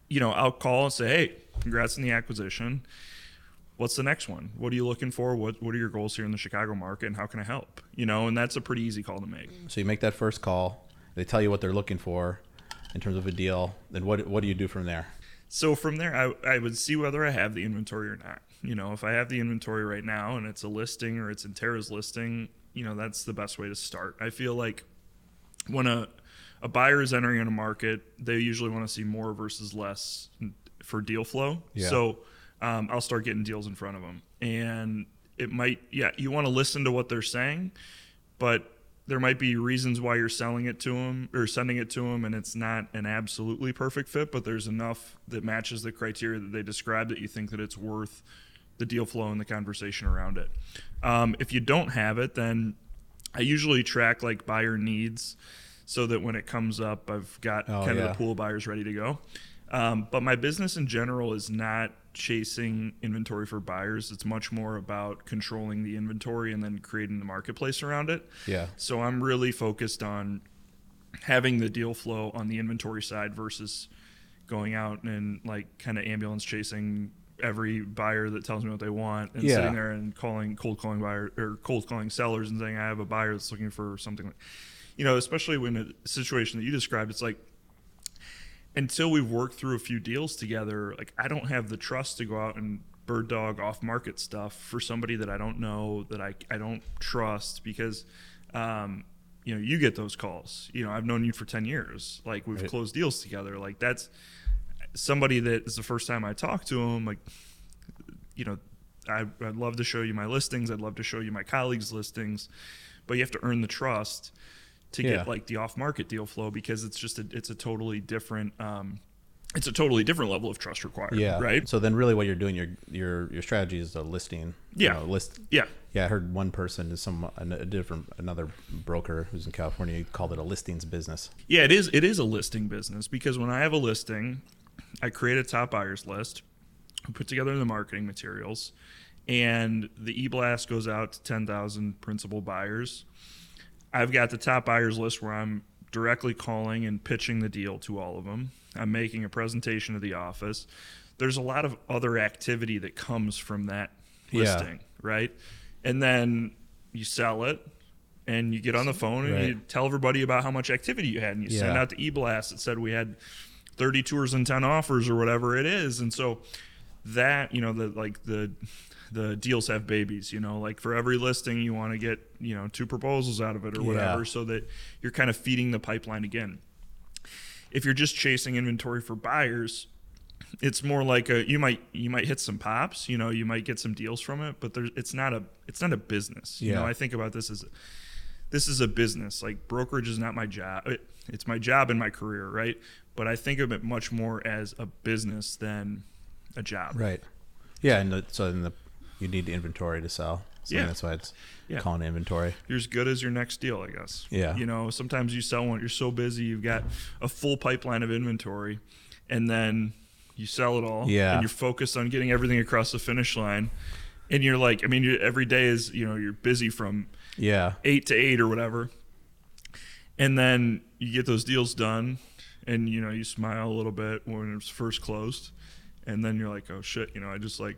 you know, I'll call and say, "Hey, congrats on the acquisition. What's the next one? What are you looking for? What What are your goals here in the Chicago market, and how can I help?" You know, and that's a pretty easy call to make. So you make that first call. They tell you what they're looking for in terms of a deal. Then what what do you do from there? So from there, I, I would see whether I have the inventory or not. You know, if I have the inventory right now and it's a listing or it's Interra's listing, you know, that's the best way to start. I feel like when a a buyer is entering in a market, they usually want to see more versus less for deal flow. Yeah. So um, I'll start getting deals in front of them, and it might, yeah, you want to listen to what they're saying, but there might be reasons why you're selling it to them or sending it to them, and it's not an absolutely perfect fit, but there's enough that matches the criteria that they describe that you think that it's worth the deal flow and the conversation around it. Um, if you don't have it, then I usually track like buyer needs so that when it comes up, I've got Oh, kind of the pool of buyers ready to go. Um, but my business in general is not chasing inventory for buyers. It's much more about controlling the inventory and then creating the marketplace around it. Yeah. So I'm really focused on having the deal flow on the inventory side versus going out and like kind of ambulance chasing every buyer that tells me what they want and Yeah. sitting there and calling cold calling buyer or cold calling sellers and saying I have a buyer that's looking for something like you know, especially when a situation that you described, it's like until we've worked through a few deals together, like I don't have the trust to go out and bird dog off market stuff for somebody that I don't know that I, I don't trust because um, you know you get those calls. You know I've known you for 10 years. Like we've Right. closed deals together. Like that's somebody that is the first time I talk to them like you know I, I'd love to show you my listings. I'd love to show you my colleagues listings. But you have to earn the trust to Yeah. get like the off market deal flow because it's just a, it's a totally different um, it's a totally different level of trust required Yeah. right So then really what you're doing, your your your strategy is a listing. you Yeah. know, list yeah Yeah, I heard one person is some a different another broker who's in California called it a listings business. Yeah, it is. It is a listing business because when I have a listing, I create a top buyers list, put together the marketing materials, and the e-blast goes out to ten thousand principal buyers. I've got the top buyers list where I'm directly calling and pitching the deal to all of them. I'm making a presentation to the office. there's a lot of other activity that comes from that Yeah. listing, right? And then you sell it and you get on the phone and Right. you tell everybody about how much activity you had and you send out the e-blast that said we had 30 tours and 10 offers or whatever it is. And so that, you know, the like the the deals have babies, you know, like for every listing you want to get, you know, two proposals out of it or Yeah. whatever so that you're kind of feeding the pipeline again. If you're just chasing inventory for buyers, it's more like a you might you might hit some pops, you know, you might get some deals from it, but there's it's not a it's not a business. You know, Yeah. I think about this as this is a business. Like brokerage is not my job. It, it's my job in my career, right? But I think of it much more as a business than a job. Right. Yeah, and the, so then the you need inventory to sell. So Yeah. that's why it's Yeah. calling inventory. You're as good as your next deal, I guess. Yeah. You know, sometimes you sell one, you're so busy, you've got a full pipeline of inventory, and then you sell it all. Yeah. And you're focused on getting everything across the finish line. And you're like, I mean, every day is, you know, you're busy from Yeah. eight to eight or whatever. And then you get those deals done and you know, you smile a little bit when it's first closed. And then you're like, oh shit, you know, I just like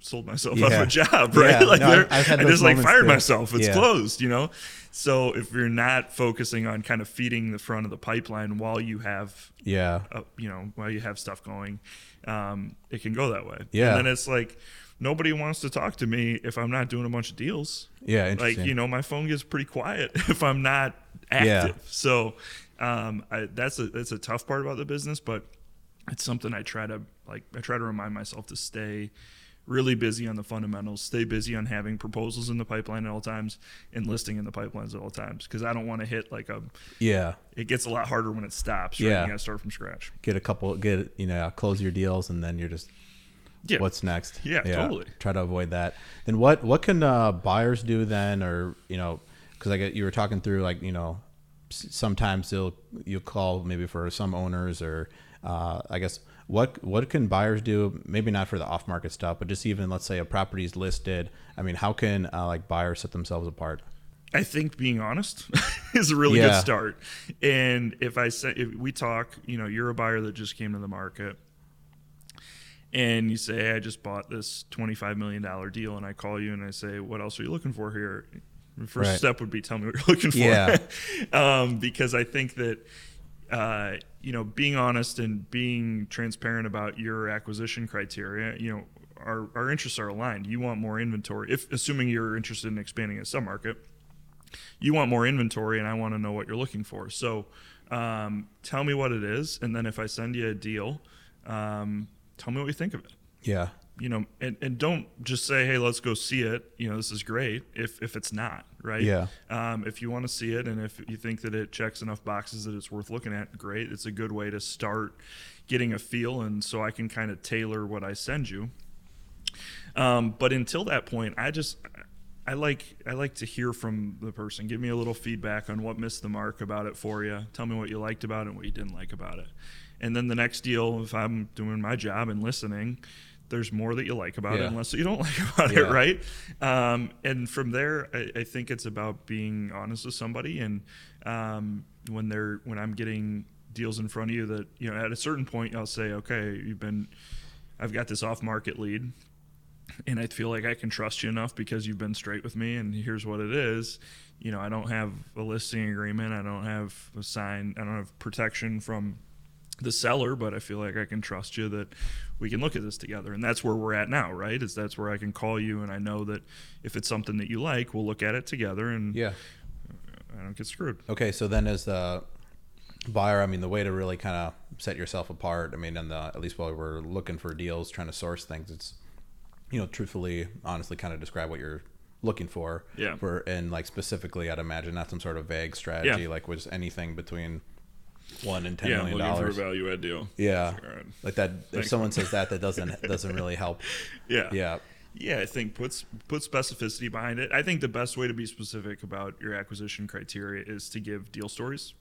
sold myself out Yeah. of a job, <laughs> right? Yeah. Like No, there- I've- I've had I just like fired too. myself. It's Yeah. closed, you know? So if you're not focusing on kind of feeding the front of the pipeline while you have Yeah. uh, you know, while you have stuff going, um, it can go that way. Yeah. And then it's like nobody wants to talk to me if I'm not doing a bunch of deals Yeah. like you know my phone gets pretty quiet <laughs> if i'm not active so um I, that's a that's a tough part about the business but it's something i try to like i try to remind myself to stay really busy on the fundamentals stay busy on having proposals in the pipeline at all times and listing in the pipelines at all times because i don't want to hit like a yeah. it gets a lot harder when it stops right Yeah. you gotta start from scratch Get a couple. Get you know close your deals, and then you're just yeah what's next. Yeah, totally. Try to avoid that. Then what what can uh, buyers do then, or you know, because I get you were talking through like you know, sometimes they'll you call maybe for some owners or uh, I guess what what can buyers do? Maybe not for the off market stuff, but just even let's say a property is listed. I mean, how can uh, like buyers set themselves apart? I think being honest <laughs> is a really Yeah. good start. And if I say if we talk, you know, you're a buyer that just came to the market and you say, hey, I just bought this $25 million deal and I call you and I say, what else are you looking for here? The first Right. step would be tell me what you're looking for. Yeah. <laughs> um, because I think that, uh, you know, being honest and being transparent about your acquisition criteria, you know, our, our interests are aligned. You want more inventory, if assuming you're interested in expanding a submarket you want more inventory and I want to know what you're looking for. So um, tell me what it is. And then if I send you a deal, um, tell me what you think of it. Yeah, You know, and, and don't just say, hey, let's go see it. You know, this is great if, if it's not, right? Yeah. Um, if you want to see it and if you think that it checks enough boxes that it's worth looking at, great. It's a good way to start getting a feel. And so I can kind of tailor what I send you. Um, but until that point, I just I like I like to hear from the person. Give me a little feedback on what missed the mark about it for you. Tell me what you liked about it and what you didn't like about it. And then the next deal, if I'm doing my job and listening, there's more that you like about Yeah. it and less that you don't <laughs> like about Yeah. it, right? Um, and from there, I, I think it's about being honest with somebody. And um, when they're when I'm getting deals in front of you, that you know, at a certain point, I'll say, okay, you've been, I've got this off market lead and I feel like I can trust you enough because you've been straight with me and here's what it is. You know, I don't have a listing agreement, I don't have a sign, I don't have protection from the seller, but I feel like I can trust you that we can look at this together. And that's where we're at now, right? Is that's where I can call you and I know that if it's something that you like, we'll look at it together and yeah. I don't get screwed. Okay, so then as the buyer, I mean, the way to really kind of set yourself apart, I mean, and the, at least while we're looking for deals, trying to source things, it's you know, truthfully, honestly, kind of describe what you're looking for. Yeah. For and like specifically, I'd imagine not some sort of vague strategy, Yeah. like was anything between one and ten yeah, million dollars. for a value add deal. Yeah, right. like that. If Thanks. someone says that, that doesn't <laughs> doesn't really help. Yeah. Yeah, Yeah, I think puts put specificity behind it. I think the best way to be specific about your acquisition criteria is to give deal stories.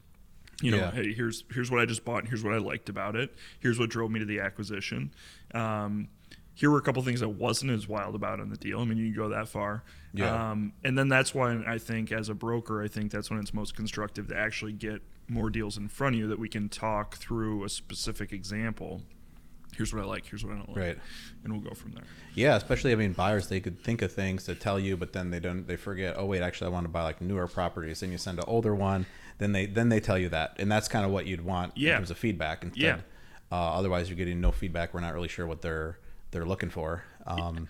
You know, Yeah. hey, here's here's what I just bought. And here's what I liked about it. Here's what drove me to the acquisition. Um, here were a couple things I wasn't as wild about in the deal. I mean, you can go that far. Yeah. Um, and then that's why I think, as a broker, I think that's when it's most constructive to actually get more deals in front of you that we can talk through a specific example here's what I like, here's what I don't like, Right. and we'll go from there. Yeah, especially I mean buyers they could think of things to tell you, but then they don't. They forget. Oh wait, actually I want to buy like newer properties. Then you send an older one. Then they then they tell you that, and that's kind of what you'd want Yeah. in terms of feedback. Instead, Yeah. uh, otherwise you're getting no feedback. We're not really sure what they're they're looking for. Um,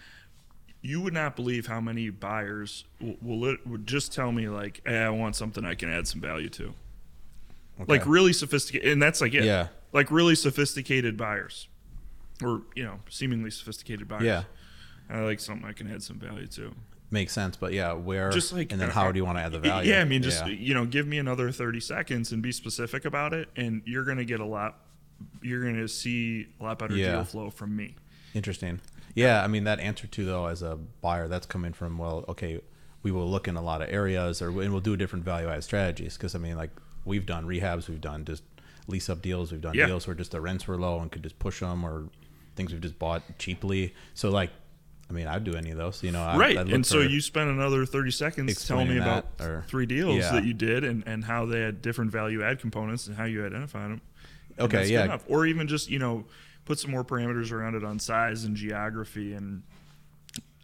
You would not believe how many buyers will, will lit- would just tell me like, hey, "I want something I can add some value to." Like really sophisticated, and that's like it. Yeah. Like really sophisticated buyers, or you know, seemingly sophisticated buyers. Yeah. I like something I can add some value to. makes sense, but yeah, where Just like, and then how do you want to add the value? Yeah, I mean, just Yeah. you know, give me another thirty seconds and be specific about it, and you're gonna get a lot. You're gonna see a lot better Yeah. deal flow from me. Interesting. Yeah, I mean that answer too, though, as a buyer, that's coming from well, okay, we will look in a lot of areas, or and we'll do different value add strategies. Because I mean, like we've done rehabs, we've done just lease up deals, we've done Yeah. deals where just the rents were low and could just push them, or things we've just bought cheaply. So like, I mean, I'd do any of those, you know. I'd, right, I'd and so you spent another thirty seconds telling me about or- three deals Yeah. that you did and and how they had different value add components and how you identified them. Okay, yeah. enough. or even just you know put some more parameters around it on size and geography and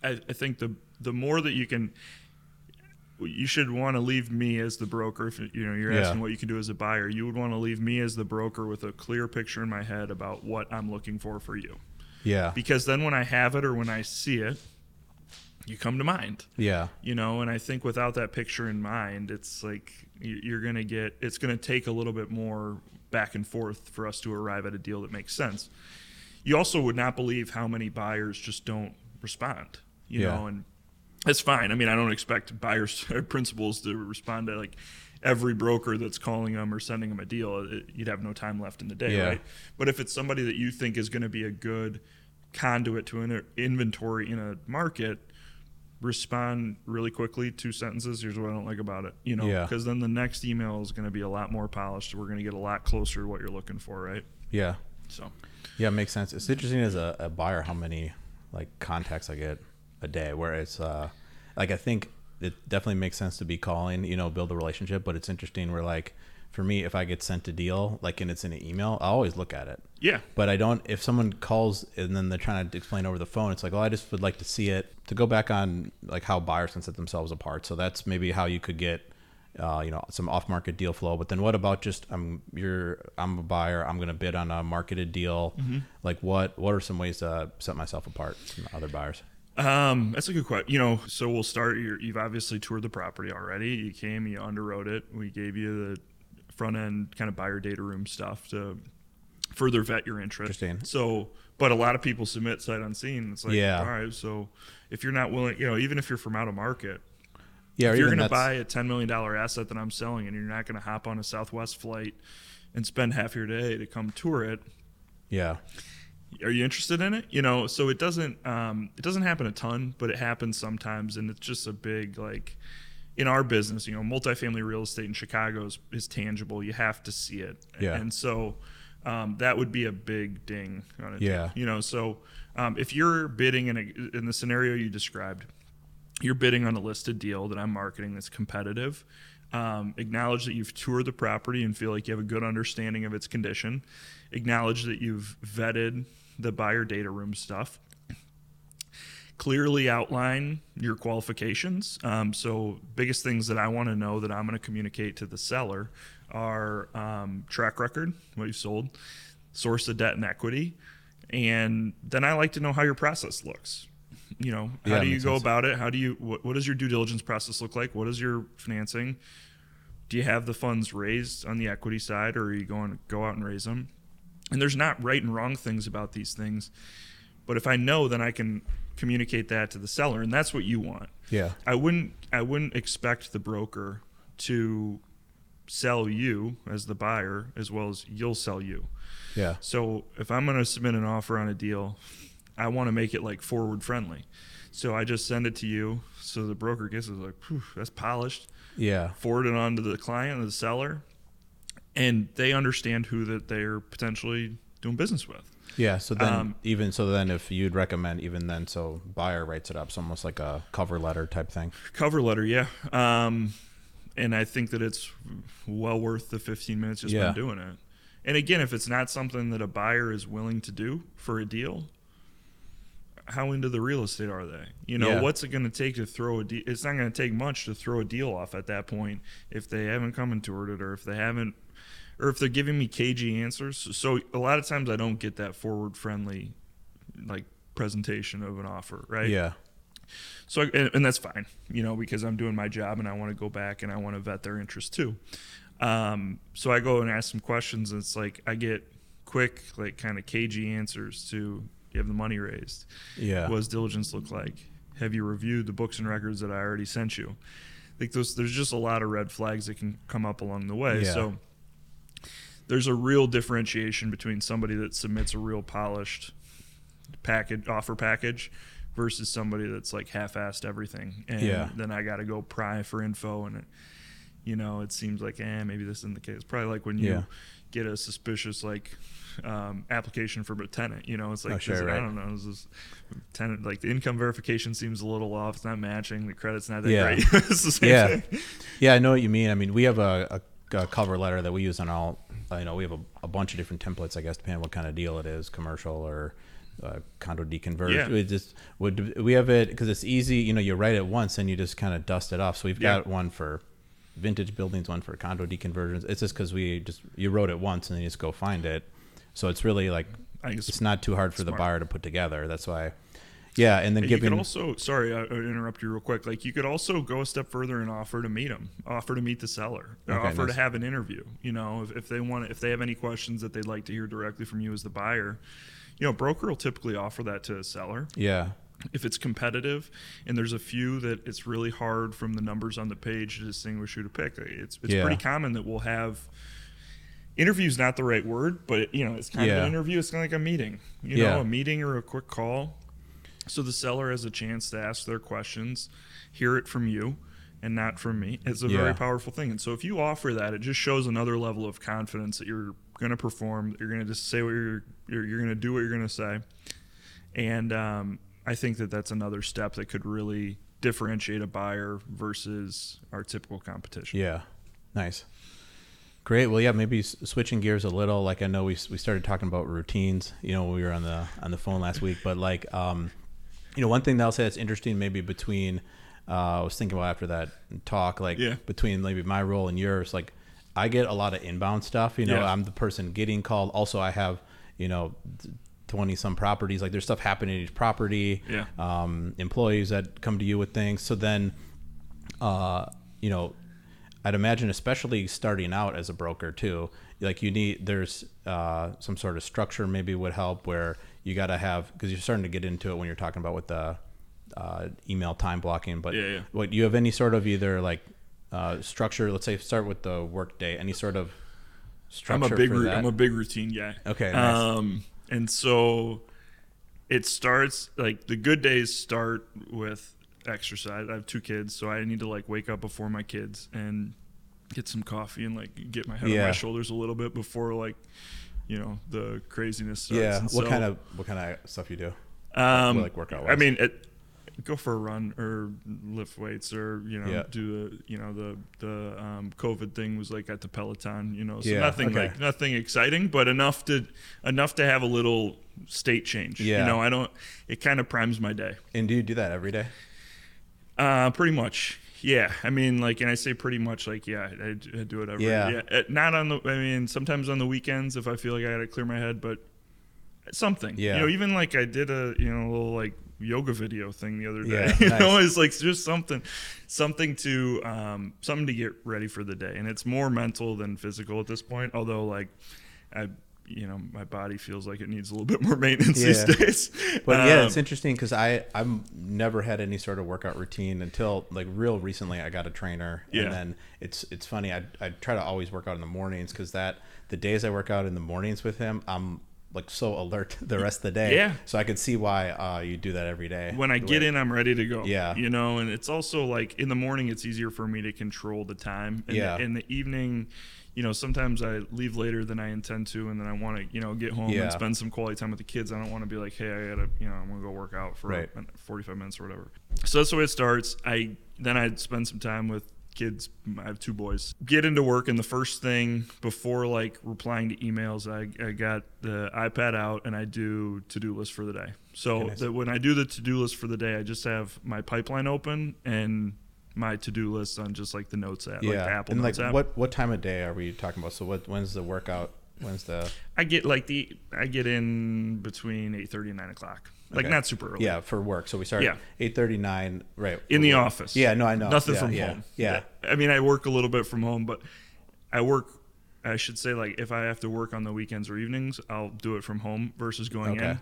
I, I think the the more that you can you should want to leave me as the broker if you know you're Yeah. asking what you can do as a buyer. You would want to leave me as the broker with a clear picture in my head about what i'm looking for for you. Yeah, because then when i have it or when i see it you come to mind. Yeah, you know and i think without that picture in mind it's like you- you're gonna get it's gonna take a little bit more back and forth for us to arrive at a deal that makes sense. You also would not believe how many buyers just don't respond you Yeah. know and that's fine i mean i don't expect buyers <laughs> principals to respond to like every broker that's calling them or sending them a deal It- you'd have no time left in the day Yeah. right but if it's somebody that you think is going to be a good conduit to an inventory in a market respond really quickly two sentences here's what i don't like about it you know Yeah. because then the next email is going to be a lot more polished we're going to get a lot closer to what you're looking for right yeah, so yeah. it Makes sense. It's interesting as a, a buyer how many like contacts I get a day. Where it's uh, like I think it definitely makes sense to be calling, you know, build a relationship. But it's interesting where like for me, if I get sent a deal, like and it's in an email, I always look at it. yeah But I don't. If someone calls and then they're trying to explain over the phone, it's like, oh, I just would like to see it to go back on like how buyers can set themselves apart. So that's maybe how you could get, uh, you know, some off-market deal flow. But then what about just I'm you're I'm a buyer. I'm going to bid on a marketed deal. Like what what are some ways to set myself apart from other buyers? Um, that's a good question. You know, so we'll start. You're, you've obviously toured the property already. You came, you underwrote it. We gave you the front end kind of buyer data room stuff to further vet your interest. Interesting. So, but a lot of people submit sight unseen. It's like, Yeah. all right. So, if you're not willing, you know, even if you're from out of market, Yeah, if you're going to buy a ten million dollar asset that I'm selling, and you're not going to hop on a Southwest flight and spend half your day to come tour it, Yeah, are you interested in it you know so it doesn't um, it doesn't happen a ton but it happens sometimes and it's just a big like in our business you know multifamily real estate in chicago is, is tangible you have to see it Yeah. and so um, that would be a big ding on it Yeah. you know so um, if you're bidding in, a, in the scenario you described you're bidding on a listed deal that I'm marketing that's competitive. Um, acknowledge that you've toured the property and feel like you have a good understanding of its condition. Acknowledge that you've vetted the buyer data room stuff. Clearly outline your qualifications. Um, so, biggest things that I want to know that I'm going to communicate to the seller are um, track record, what you've sold, source of debt and equity, and then I like to know how your process looks. You know, how Yeah, do you go sense. about it? How do you what, what does your due diligence process look like? What is your financing? Do you have the funds raised on the equity side, or are you going to go out and raise them? And there's not right and wrong things about these things, but if I know, then I can communicate that to the seller, and that's what you want. yeah, I wouldn't I wouldn't expect the broker to sell you as the buyer as well as you'll sell you. yeah, So if I'm going to submit an offer on a deal, I want to make it like forward friendly. So I just send it to you. So the broker gets it like, "Phew, that's polished. yeah, Forward it on to the client or the seller, and they understand who that they're potentially doing business with. yeah. So then Um, even so then if you'd recommend even then so buyer writes it up, so almost like a cover letter type thing. Cover letter, yeah. Um, and I think that it's well worth the 15 minutes just Yeah. doing it. And again, if it's not something that a buyer is willing to do for a deal, how into the real estate are they? You know, Yeah. what's it going to take to throw a deal? It's not going to take much to throw a deal off at that point if they haven't come and toured it or if they haven't, or if they're giving me cagey answers. So a lot of times I don't get that forward friendly, like presentation of an offer, right? Yeah. So, and, and that's fine, you know, because I'm doing my job and I want to go back and I want to vet their interest too. Um, so I go and ask some questions, and it's like I get quick, like kind of cagey answers to you have the money raised? Yeah. What does diligence look like? Have you reviewed the books and records that I already sent you? Like those, there's just a lot of red flags that can come up along the way. Yeah. So there's a real differentiation between somebody that submits a real polished package offer package versus somebody that's like half-assed everything and Yeah. then i gotta go pry for info and it you know it seems like eh maybe this isn't the case probably like when you Yeah. get a suspicious like um, application from a tenant you know it's like Oh, sure, it- i don't know is this tenant like the income verification seems a little off it's not matching the credit's not that Yeah. great <laughs> it's the same Yeah. thing Yeah, I know what you mean. I mean, we have a, a, a cover letter that we use on all. I know we have a, a bunch of different templates. I guess depending on what kind of deal it is, commercial or uh, condo deconversion. Yeah. We just would we have it because it's easy. You know, you write it once and you just kind of dust it off. So we've got one for vintage buildings, one for condo deconversions. It's just because we just you wrote it once and then you just go find it. So it's really like I it's it's not too hard for the buyer to put together. That's why. Yeah, and then And you giving could also, sorry, I interrupt you real quick. Like you could also go a step further and offer to meet them, offer to meet the seller, uh, Okay, offer nice. to have an interview. You know, if, if they want, if they have any questions that they'd like to hear directly from you as the buyer, you know, a broker will typically offer that to a seller yeah, if it's competitive. And there's a few that it's really hard from the numbers on the page to distinguish who to pick. Uh, it's it's Yeah. pretty common that we'll have. Interview's not the right word, but you know it's kind of an interview. It's kind of like a meeting, you Yeah. know, a meeting or a quick call. So the seller has a chance to ask their questions, hear it from you, and not from me. It's a Yeah. very powerful thing. And so if you offer that, it just shows another level of confidence that you're going to perform. That you're going to just say what you're you're, you're going to do what you're going to say. And um, I think that that's another step that could really differentiate a buyer versus our typical competition. Yeah, nice, great. Well, yeah, maybe switching gears a little. Like I know we we started talking about routines. You know, when we were on the on the phone last week, but like, um, you know, one thing that I'll say that's interesting, maybe between, uh, I was thinking about after that talk, like Yeah. between maybe my role and yours, like. I get a lot of inbound stuff. You know, Yeah. I'm the person getting called. Also, I have, you know, twenty some properties. Like there's stuff happening in each property. Yeah. Um, employees that come to you with things. So then, uh, you know, I'd imagine, especially starting out as a broker too, like you need there's uh, some sort of structure maybe would help where you got to have because you're starting to get into it when you're talking about with the uh, email time blocking. But Yeah, yeah. what do you have any sort of either like uh, structure? Let's say start with the work day. Any sort of structure? I'm a big? I'm a big routine guy. Okay, nice. Um, and so it starts like the good days start with exercise. I have two kids, so I need to like wake up before my kids and get some coffee and like get my head on my shoulders a little bit before like you know the craziness starts. yeah. And What so, kind of what kind of stuff you do? um, like workout I mean, it, go for a run or lift weights or you know Yeah. do the you know the the um, COVID thing was like at the Peloton. You know, so Yeah, nothing okay. like nothing exciting, but enough to enough to have a little state change. Yeah. you know, I don't. It kind of primes my day. And do you do that every day? Uh, pretty much. Yeah, I mean, like, and I say pretty much, like, yeah, I, I do it every. Yeah. Yeah, Uh, not on the. I mean, sometimes on the weekends if I feel like I got to clear my head, but something. Yeah. You know, even like I did a you know a little like yoga video thing the other day. Yeah, <laughs> you nice. know, it's like just something, something to um something to get ready for the day, and it's more mental than physical at this point. Although like, I. You know, my body feels like it needs a little bit more <laughs> maintenance Yeah. these days. But yeah, Um, it's interesting because I I've never had any sort of workout routine until like real recently. I got a trainer, Yeah. and then it's it's funny. I I try to always work out in the mornings because that the days I work out in the mornings with him, I'm like so alert <laughs> the rest of the day. Yeah. So I could see why uh, you do that every day. when I get way- in, I'm ready to go. Yeah. You know, and it's also like in the morning, it's easier for me to control the time. And Yeah. In the evening, you know, sometimes I leave later than I intend to, and then I want to, you know, get home Yeah. and spend some quality time with the kids. I don't want to be like, hey, I gotta, you know, I'm gonna go work out for Right. 45 minutes or whatever. So that's the way it starts. I then I spend some time with kids. I have two boys. Get into work, and the first thing before like replying to emails, I, I got the iPad out and I do to do list for the day. So Nice. that when I do the to do list for the day, I just have my pipeline open and my to do list on just like the notes app, yeah. like the Apple and like app. what what time of day are we talking about? So what when's the workout? When's the I get like the I get in between eight thirty and nine o'clock. Like Okay. not super early. yeah for work? So we start Yeah. eight thirty nine right in the work. office. Yeah, no, I know. Nothing Yeah, from yeah, home. Yeah, I mean, I work a little bit from home, but I work. I should say, like, if I have to work on the weekends or evenings, I'll do it from home versus going Okay. in.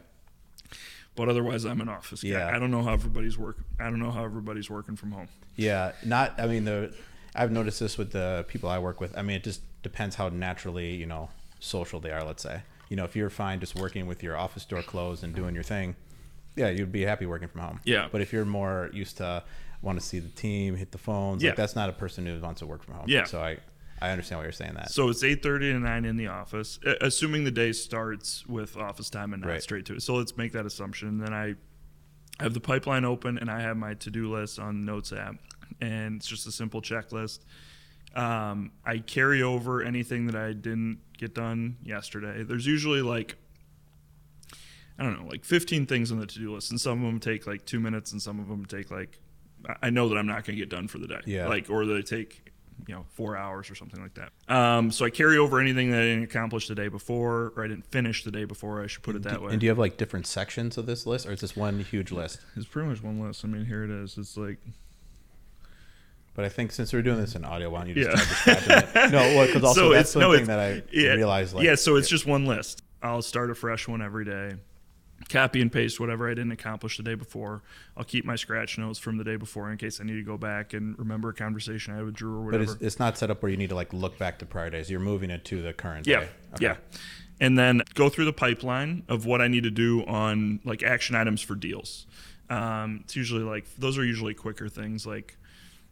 But otherwise, I'm an office guy. Yeah. I don't know how everybody's work. I don't know how everybody's working from home. Yeah, not. I mean, the I've noticed this with the people I work with. I mean, it just depends how naturally you know social they are. Let's say, you know, if you're fine just working with your office door closed and doing your thing, yeah, you'd be happy working from home. Yeah. But if you're more used to want to see the team, hit the phones, Yeah. like that's not a person who wants to work from home. Yeah. So I I understand why you're saying that. So it's eight thirty to nine in the office, assuming the day starts with office time and not Right. straight to it. So let's make that assumption. And then I have the pipeline open and I have my to do list on Notes app, and it's just a simple checklist. Um, I carry over anything that I didn't get done yesterday. There's usually like I don't know, like 15 things on the to do list, and some of them take like two minutes, and some of them take like I- I know that I'm not going to get done for the day. Yeah. Like, or they take you know four hours or something like that. Um, so I carry over anything that I didn't accomplish the day before, or I didn't finish the day before. I should put it that way. And do you have like different sections of this list, or is this one huge list? It's pretty much one list. I mean, here it is. It's like But I think since we're doing this in audio, why don't you just Yeah. start describing it? <laughs> No, well, because also So that's it's- no, something that I yeah, realized. Like, yeah, so it's just one list. I'll start a fresh one every day. Copy and paste whatever I didn't accomplish the day before. I'll keep my scratch notes from the day before in case I need to go back and remember a conversation I had with Drew or But whatever. it's, it's not set up where you need to like look back to prior days. You're moving it to the current Yeah, day. Okay. yeah. And then go through the pipeline of what I need to do on like action items for deals. Um, it's usually like those are usually quicker things like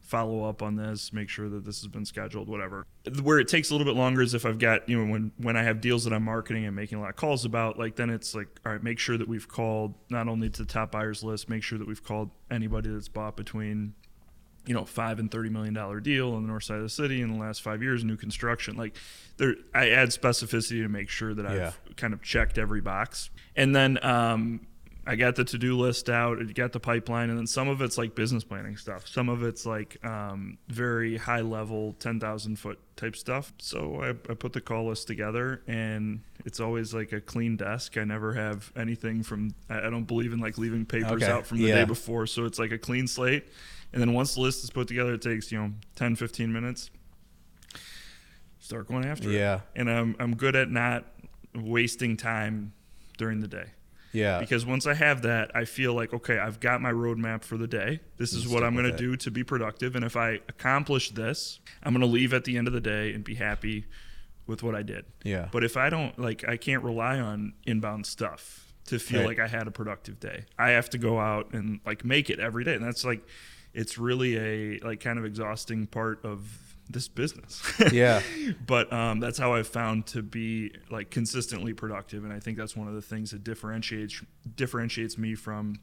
follow up on this, make sure that this has been scheduled, whatever. Where it takes a little bit longer is if I've got you know when when I have deals that I'm marketing and making a lot of calls about, like then it's like all right, make sure that we've called not only to the top buyers list, make sure that we've called anybody that's bought between you know five and thirty million dollar deal on the north side of the city in the last five years, new construction. Like there, I add specificity to make sure that I've kind of checked every box, and then um, I got the to do list out, I got the pipeline, and then some of it's like business planning stuff. Some of it's like um, very high level, ten thousand foot type stuff. So I, I put the call list together, and it's always like a clean desk. I never have anything from. I I don't believe in like leaving papers Okay. out from the Yeah. day before, so it's like a clean slate. And then once the list is put together, it takes you know 10, 15 minutes. Start going after it Yeah. and I'm I'm good at not wasting time during the day. Yeah. Because once I have that, I feel like okay, I've got my roadmap for the day. This is what I'm going to do to be productive, and if I accomplish this, I'm going to leave at the end of the day and be happy with what I did. Yeah. But if I don't like, I can't rely on inbound stuff to feel Right. like I had a productive day. I have to go out and like make it every day, and that's like, it's really a like kind of exhausting part of this business. Yeah. <laughs> but um, that's how I've found to be like consistently productive, and I think that's one of the things that differentiates differentiates me from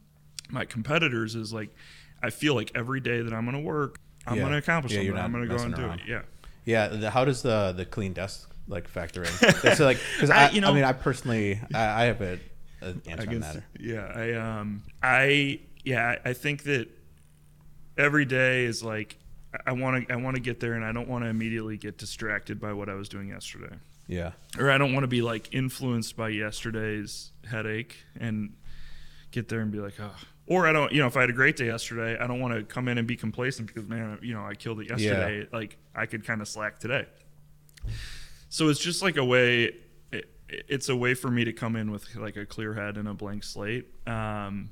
my competitors. Is like I feel like every day that I'm going to work, I'm Yeah. going to accomplish Yeah, something. I'm going to go and messing do around. it. Yeah. Yeah. The, how does the the clean desk like factor in? <laughs> so like because I- I, you I mean I personally I, I have a, an answer I on guess, that. yeah, I um, I yeah, I think that every day is like I want to I want to get there, and I don't want to immediately get distracted by what I was doing yesterday, Yeah. or I don't want to be like influenced by yesterday's headache and get there and be like, oh. Or I don't, you know, if I had a great day yesterday, I don't want to come in and be complacent because man, you know, I killed it yesterday. Like I could kind of slack today. So it's just like a way. It, it's a way for me to come in with like a clear head and a blank slate. Um,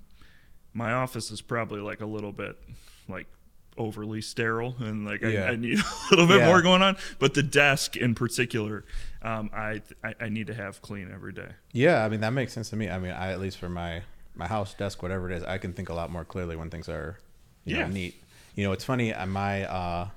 my office is probably like a little bit like overly sterile and like Yeah. I, I need <laughs> a little bit Yeah. more going on. But the desk in particular, um, I, I I need to have clean every day. Yeah, I mean that makes sense to me. I mean, I at least for my my house desk, whatever it is, I can think a lot more clearly when things are, you Yeah. know, neat. You know, it's funny. On my, uh,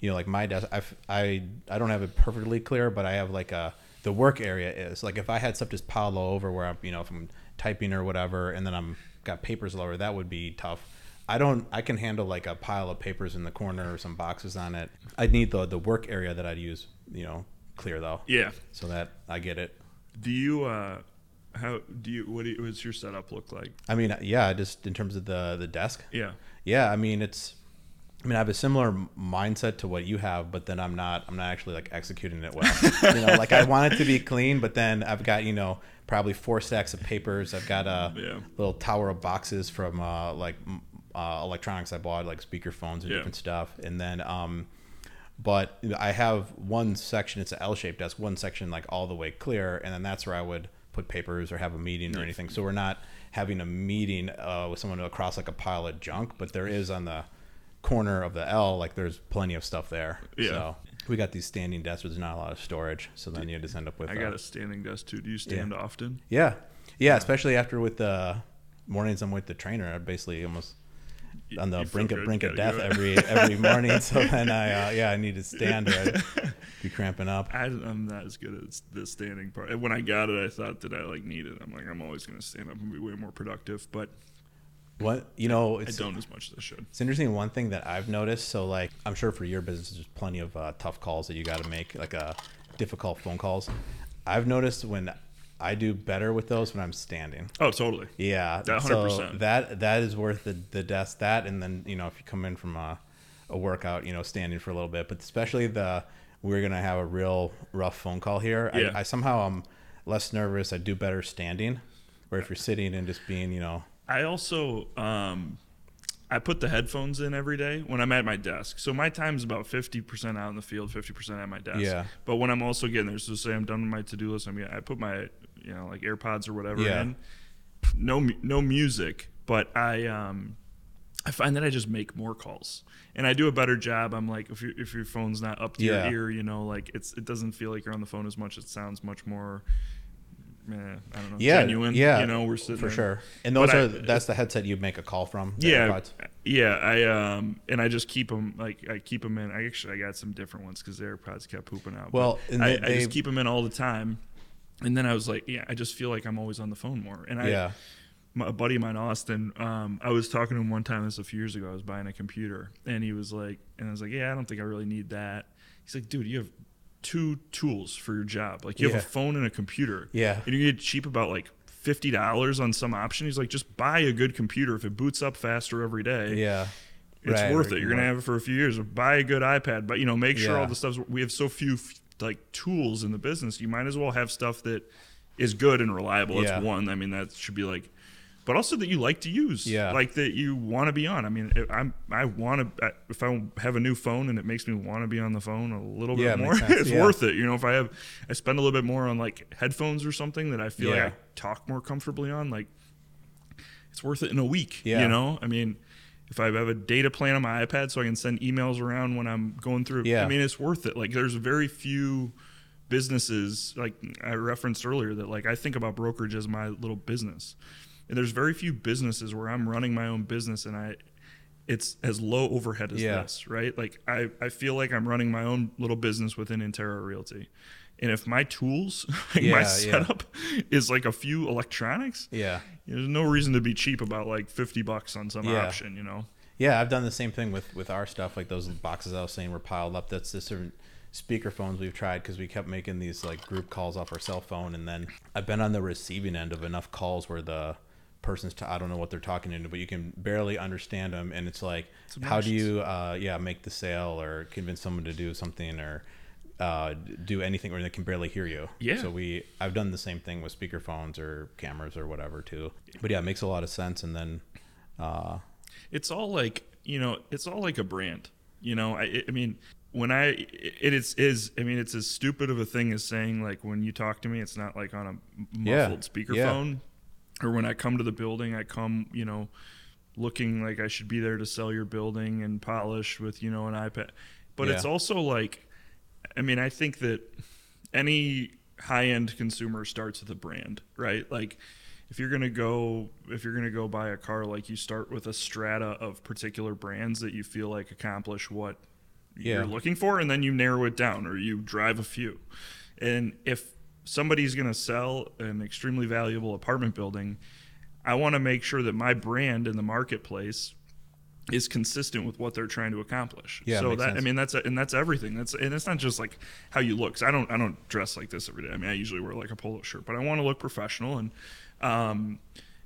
you know, like my desk, I I I don't have it perfectly clear, but I have like a the work area is like if I had stuff just piled all over where I'm, you know, if I'm typing or whatever, and then I'm got papers all over, that would be tough. I don't. I can handle like a pile of papers in the corner or some boxes on it. I'd need the the work area that I'd use. You know, clear though. Yeah. So that I get it. Do you uh how do you what do you, what's your setup look like? I mean, yeah, just in terms of the the desk. Yeah. Yeah, I mean it's. I mean, I have a similar mindset to what you have, but then I'm not. I'm not actually like executing it well. <laughs> you know, like I want it to be clean, but then I've got you know probably four stacks of papers. I've got a Yeah. little tower of boxes from uh, like uh, electronics I bought, like speaker phones and Yeah. different stuff, and then um, but I have one section. It's an L-shaped desk. One section like all the way clear, and then that's where I would put papers or have a meeting or anything. So we're not having a meeting uh, with someone across like a pile of junk, but there is on the corner of the L, like there's plenty of stuff there. Yeah. So we got these standing desks. There's not a lot of storage, so then you just end up with. I uh, got a standing desk too. Do you stand often? yeah, yeah. Especially after with the mornings, I'm with the trainer. I basically almost on the You brink of brink of death every every <laughs> morning. So then I uh, yeah I need to stand or I'd <laughs> be cramping up. I, I'm not as good at the standing part. When I got it, I thought that I like need it. I'm like, I'm always going to stand up and be way more productive, but What you know I it's don't as much as I should. It's interesting. One thing that I've noticed, so like I'm sure for your business, there's plenty of uh, tough calls that you got to make, like uh, difficult phone calls. I've noticed when I do better with those when I'm standing. Oh, totally. Yeah, That so 100%. that that is worth the the desk. That and then you know if you come in from a, a workout, you know standing for a little bit, but especially the we're gonna have a real rough phone call here. Yeah. I, I somehow I'm less nervous. I do better standing, or if you're sitting and just being you know I also um, I put the headphones in every day when I'm at my desk. So my time's about 50% out in the field, 50% at my desk. Yeah. But when I'm also getting there, so say I'm done with my to-do list, I mean, I put my, you know, like AirPods or whatever Yeah. in. No, no music, but I, um, I find that I just make more calls, and I do a better job. I'm like, if your if your phone's not up to Yeah. your ear, you know, like it's it doesn't feel like you're on the phone as much. It sounds much more, eh, I don't know, yeah genuine. yeah you know, we're sitting for there. sure. And those But I- are that's the headset you make a call from. yeah AirPods? yeah i um and i just keep them like i keep them in i actually i got some different ones because airpods kept pooping out Well, I, they- I just keep them in all the time and then i was like yeah i just feel like i'm always on the phone more and i Yeah. my, a buddy of mine austin um i was talking to him one time this was a few years ago i was buying a computer and he was like and i was like yeah i don't think i really need that he's like dude you have two tools for your job like you have a phone and a computer Yeah. and you get cheap about like fifty dollars on some option. He's like, just buy a good computer. If it boots up faster every day, Yeah. it's Right, worth it. You're gonna have it for a few years. Buy a good iPad, but you know, make sure all the stuff. We have so few like tools in the business. You might as well have stuff that is good and reliable. That's Yeah. one. I mean, that should be like, but also that you like to use. Yeah. like that you want to be on. I mean, if I'm I want to if I have a new phone and it makes me want to be on the phone a little Yeah, bit more, <laughs> it's Yeah. worth it. You know, if I have I spend a little bit more on like headphones or something that I feel like I talk more comfortably on, like it's worth it in a week. Yeah. You know, I mean, if I have a data plan on my iPad so I can send emails around when I'm going through, Yeah. I mean, it's worth it. Like, there's very few businesses, like I referenced earlier, that like I think about brokerage as my little business. And there's very few businesses where I'm running my own business and I, it's as low overhead as Yeah. this, right? Like I, I feel like I'm running my own little business within Interra Realty. And if my tools, <laughs> like Yeah, my yeah. setup is like a few electronics, Yeah. there's no reason to be cheap about like 50 bucks on some Yeah. option, you know? Yeah, I've done the same thing with with our stuff. Like those boxes I was saying were piled up. That's the certain speakerphones we've tried because we kept making these like group calls off our cell phone, and then I've been on the receiving end of enough calls where the person's t- I don't know what they're talking into, but you can barely understand them, and it's like, how do you uh, yeah make the sale or convince someone to do something or uh, do anything where they can barely hear you. Yeah. So we I've done the same thing with speakerphones or cameras or whatever too. But yeah, it makes a lot of sense, and then. Uh, It's all like, you know, it's all like a brand, you know? I, I mean, when I, it is, is, I mean, it's as stupid of a thing as saying like when you talk to me, it's not like on a Yeah, muffled speakerphone. Or when I come to the building, I come, you know, looking like I should be there to sell your building and polish with, you know, an iPad. But it's also like, I mean, I think that any high end consumer starts with a brand, right? Like, if you're gonna go, if you're gonna go buy a car, like you start with a strata of particular brands that you feel like accomplish what Yeah. you're looking for, and then you narrow it down, or you drive a few. And if somebody's gonna sell an extremely valuable apartment building, I want to make sure that my brand in the marketplace is consistent with what they're trying to accomplish. Yeah, so that sense. I mean that's and that's everything. That's and it's not just like how you look. I don't I don't dress like this every day. I mean I usually wear like a polo shirt, but I want to look professional and um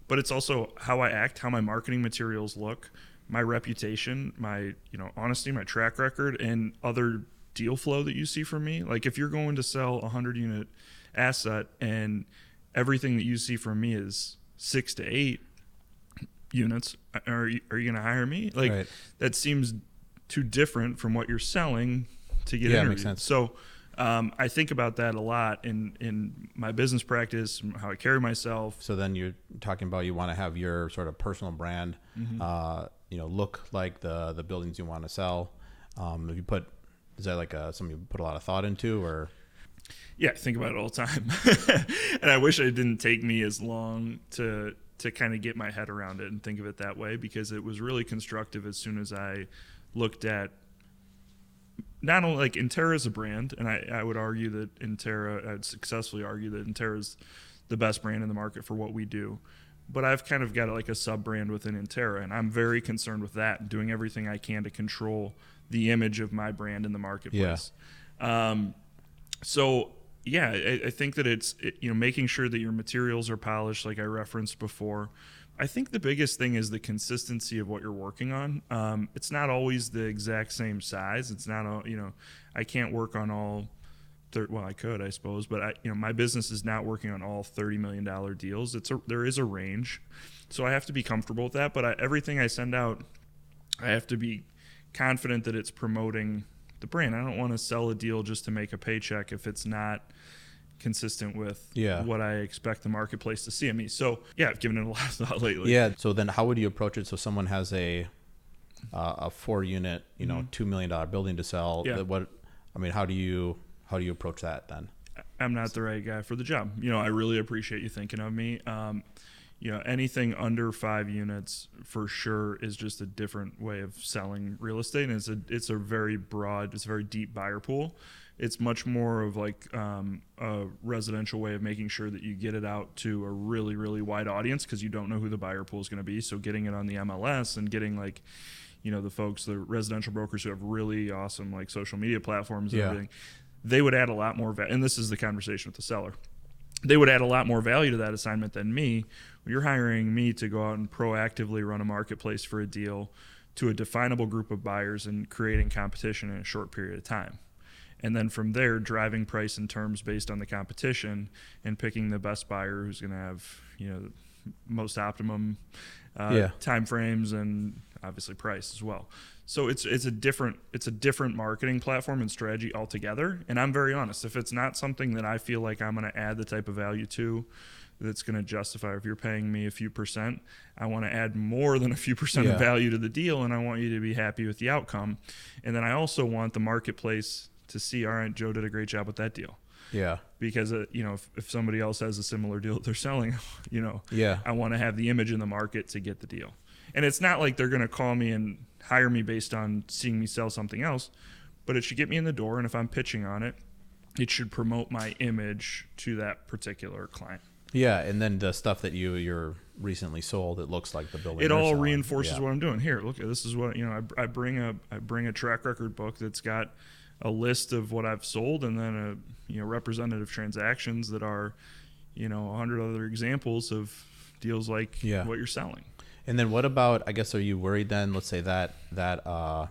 but it's also how I act, how my marketing materials look, my reputation, my you know honesty, my track record, and other deal flow that you see from me. Like if you're going to sell a hundred unit asset and everything that you see from me is six to eight units, are you, are you going to hire me? Like Right. that seems too different from what you're selling to get Yeah, interviewed. makes sense. So um, I think about that a lot in in my business practice, how I carry myself. So then you're talking about you want to have your sort of personal brand, Mm-hmm. uh, you know, look like the the buildings you want to sell. Um, if you put, is that like a, something you put a lot of thought into, or Yeah, I think about it all the time, <laughs> and I wish it didn't take me as long to to kind of get my head around it and think of it that way because it was really constructive as soon as I looked at not only like Interra is a brand, and I, I would argue that Interra, I'd successfully argue that Interra is the best brand in the market for what we do. But I've kind of got like a sub brand within Interra, and I'm very concerned with that, and doing everything I can to control the image of my brand in the marketplace. Um, so yeah, I, I think that it's it, you know making sure that your materials are polished, like I referenced before. I think the biggest thing is the consistency of what you're working on. Um, it's not always the exact same size. It's not all you know. I can't work on all. Thir- well, I could, I suppose, but I, you know, my business is not working on all thirty million dollar deals. It's a there is a range, so I have to be comfortable with that. But I, everything I send out, I have to be confident that it's promoting the brand. I don't want to sell a deal just to make a paycheck if it's not consistent with Yeah. what I expect the marketplace to see in me. So yeah, I've given it a lot of thought lately. yeah. So then, how would you approach it? So someone has a uh, a four unit, you know, two million dollar building to sell. Mm-hmm. Yeah. What I mean, how do you how do you approach that then? I'm not the right guy for the job. You know, I really appreciate you thinking of me. Um, you know, anything under five units for sure is just a different way of selling real estate, and it's a it's a very broad, it's a very deep buyer pool. It's much more of like um, a residential way of making sure that you get it out to a really really wide audience because you don't know who the buyer pool is going to be. So getting it on the MLS and getting like you know the folks the residential brokers who have really awesome like social media platforms and Yeah. everything they would add a lot more value and this is the conversation with the seller they would add a lot more value to that assignment than me you're hiring me to go out and proactively run a marketplace for a deal to a definable group of buyers and creating competition in a short period of time and then from there driving price and terms based on the competition and picking the best buyer who's going to have you know most optimum uh, Yeah. time frames and obviously price as well so it's it's a different it's a different marketing platform and strategy altogether and i'm very honest if it's not something that i feel like i'm going to add the type of value to that's going to justify if you're paying me a few percent i want to add more than a few percent Yeah. of value to the deal and i want you to be happy with the outcome and then i also want the marketplace to see all right joe did a great job with that deal Yeah. because uh, you know if, if somebody else has a similar deal that they're selling <laughs> you know Yeah. i want to have the image in the market to get the deal and it's not like they're going to call me and hire me based on seeing me sell something else but it should get me in the door and if i'm pitching on it it should promote my image to that particular client Yeah, and then the stuff that you you're recently sold, it looks like the building. it all selling. reinforces Yeah. what I'm doing. Here, look, this is what you know. I, I bring a I bring a track record book that's got a list of what I've sold, and then a you know representative transactions that are you know a hundred other examples of deals like Yeah. what you're selling. And then what about? I guess are you worried then? Let's say that that uh,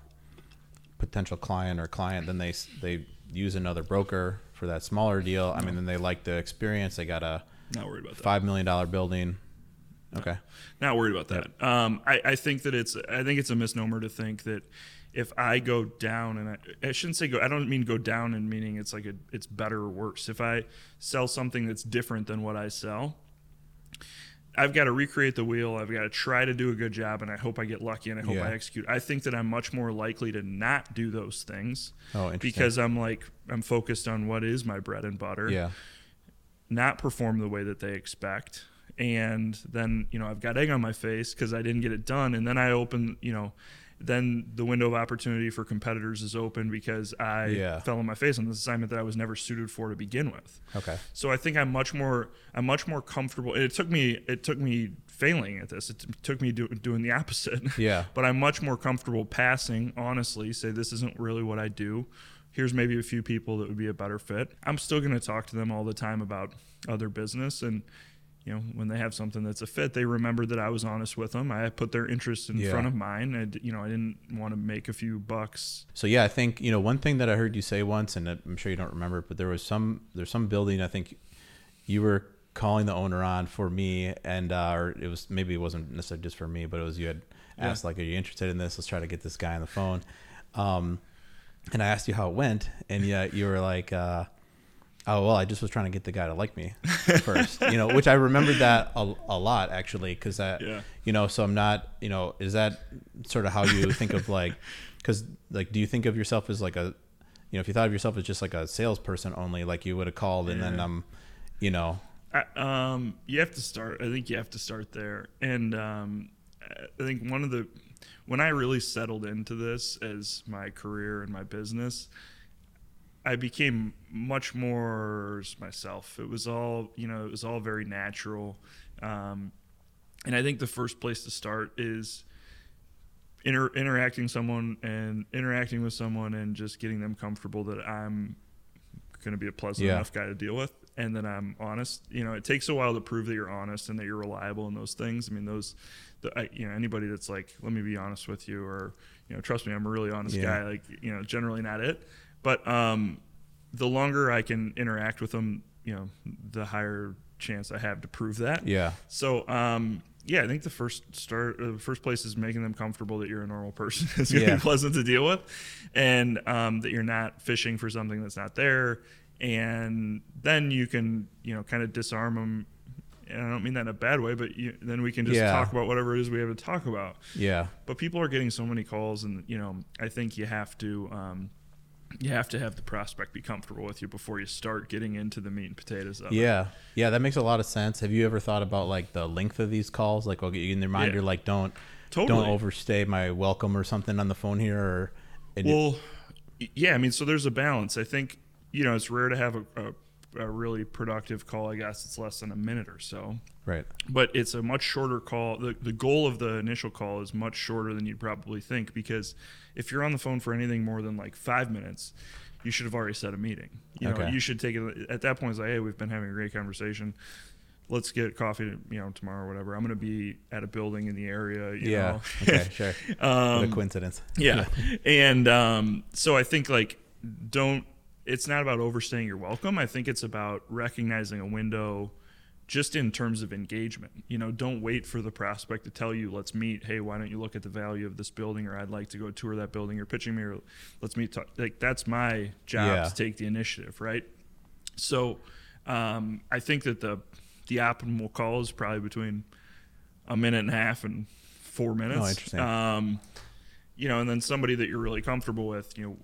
potential client or client, then they they use another broker for that smaller deal. I mean, then they like the experience. They got a Not worried about that. five million dollar building. Okay. Not worried about that. Um, I, I think that it's I think it's a misnomer to think that if I go down and I, I shouldn't say go I don't mean go down in meaning it's like a, it's better or worse. If I sell something that's different than what I sell, I've got to recreate the wheel. I've got to try to do a good job, and I hope I get lucky and I hope Yeah. I execute. I think that I'm much more likely to not do those things Oh, because I'm like I'm focused on what is my bread and butter Yeah. not perform the way that they expect and then you know i've got egg on my face because i didn't get it done and then i open you know then the window of opportunity for competitors is open because I Yeah. fell on my face on this assignment that I was never suited for to begin with. Okay. So I think I'm much more I'm much more comfortable. It took me it took me failing at this. It t- took me do, doing the opposite. <laughs> Yeah. but I'm much more comfortable passing. Honestly, say this isn't really what I do. Here's maybe a few people that would be a better fit. I'm still going to talk to them all the time about other business and. You know, when they have something that's a fit, they remember that I was honest with them. I put their interest in Yeah. front of mine. And you know, I didn't want to make a few bucks. So yeah, I think you know one thing that I heard you say once, and I'm sure you don't remember, but there was some there's some building I think you were calling the owner on for me, and uh, or it was maybe it wasn't necessarily just for me, but it was you had Yeah. asked like, "Are you interested in this? Let's try to get this guy on the phone." Um, and I asked you how it went, and yeah, you were like, uh, "Oh well, I just was trying to get the guy to like me <laughs> first, you know," which I remembered that a, a lot actually, because that Yeah. you know, so I'm not, you know, is that sort of how you think of like, <laughs> because like, do you think of yourself as like a, you know, if you thought of yourself as just like a salesperson only, like you would have called and then um, you know, I, um, you have to start. I think you have to start there, and um, I think one of the when I really settled into this as my career and my business, I became much more myself. It was all you know. It was all very natural, um, and I think the first place to start is inter- interacting someone and interacting with someone and just getting them comfortable that I'm going to be a pleasant Yeah. enough guy to deal with and that I'm honest. You know, it takes a while to prove that you're honest and that you're reliable in those things. I mean, those, the, I, you know, anybody that's like, let me be honest with you or, you know, trust me, I'm a really honest Yeah. guy. Like, you know, generally not it. But um, the longer I can interact with them, you know, the higher chance I have to prove that. yeah, So, um, yeah, I think the first start, uh, the first place is making them comfortable that you're a normal person. <laughs> it's going to Yeah. be pleasant to deal with, and um, that you're not fishing for something that's not there. And then you can, you know, kind of disarm them. And I don't mean that in a bad way, but you, then we can just Yeah. talk about whatever it is we have to talk about. yeah, But people are getting so many calls, and you know, I think you have to. Um, you have to have the prospect be comfortable with you before you start getting into the meat and potatoes of it. yeah, yeah. That makes a lot of sense. Have you ever thought about like the length of these calls? Like, okay, in their mind, Yeah. you're like, don't, Totally. don't overstay my welcome or something on the phone here, or Well, y- yeah, I mean, so there's a balance. I think you know it's rare to have a, a, a really productive call. I guess it's less than a minute or so, right, but it's a much shorter call. The, the goal of the initial call is much shorter than you'd probably think because if you're on the phone for anything more than like five minutes, you should have already set a meeting. You know, Okay. you should take it at that point. It's like, hey, we've been having a great conversation. Let's get coffee, you know, tomorrow or whatever. I'm going to be at a building in the area. You yeah, know? <laughs> okay, sure. <laughs> what a Um, coincidence. <laughs> yeah. and um, so I think like don't it's not about overstaying your welcome. I think it's about recognizing a window just in terms of engagement. You know, don't wait for the prospect to tell you, let's meet. Hey, why don't you look at the value of this building or I'd like to go tour that building. You're pitching me or let's meet. Talk. Like that's my job Yeah. to take the initiative, right? So um, I think that the the optimal call is probably between a minute and a half and four minutes. Oh, interesting. Um, you know, and then somebody that you're really comfortable with, you know,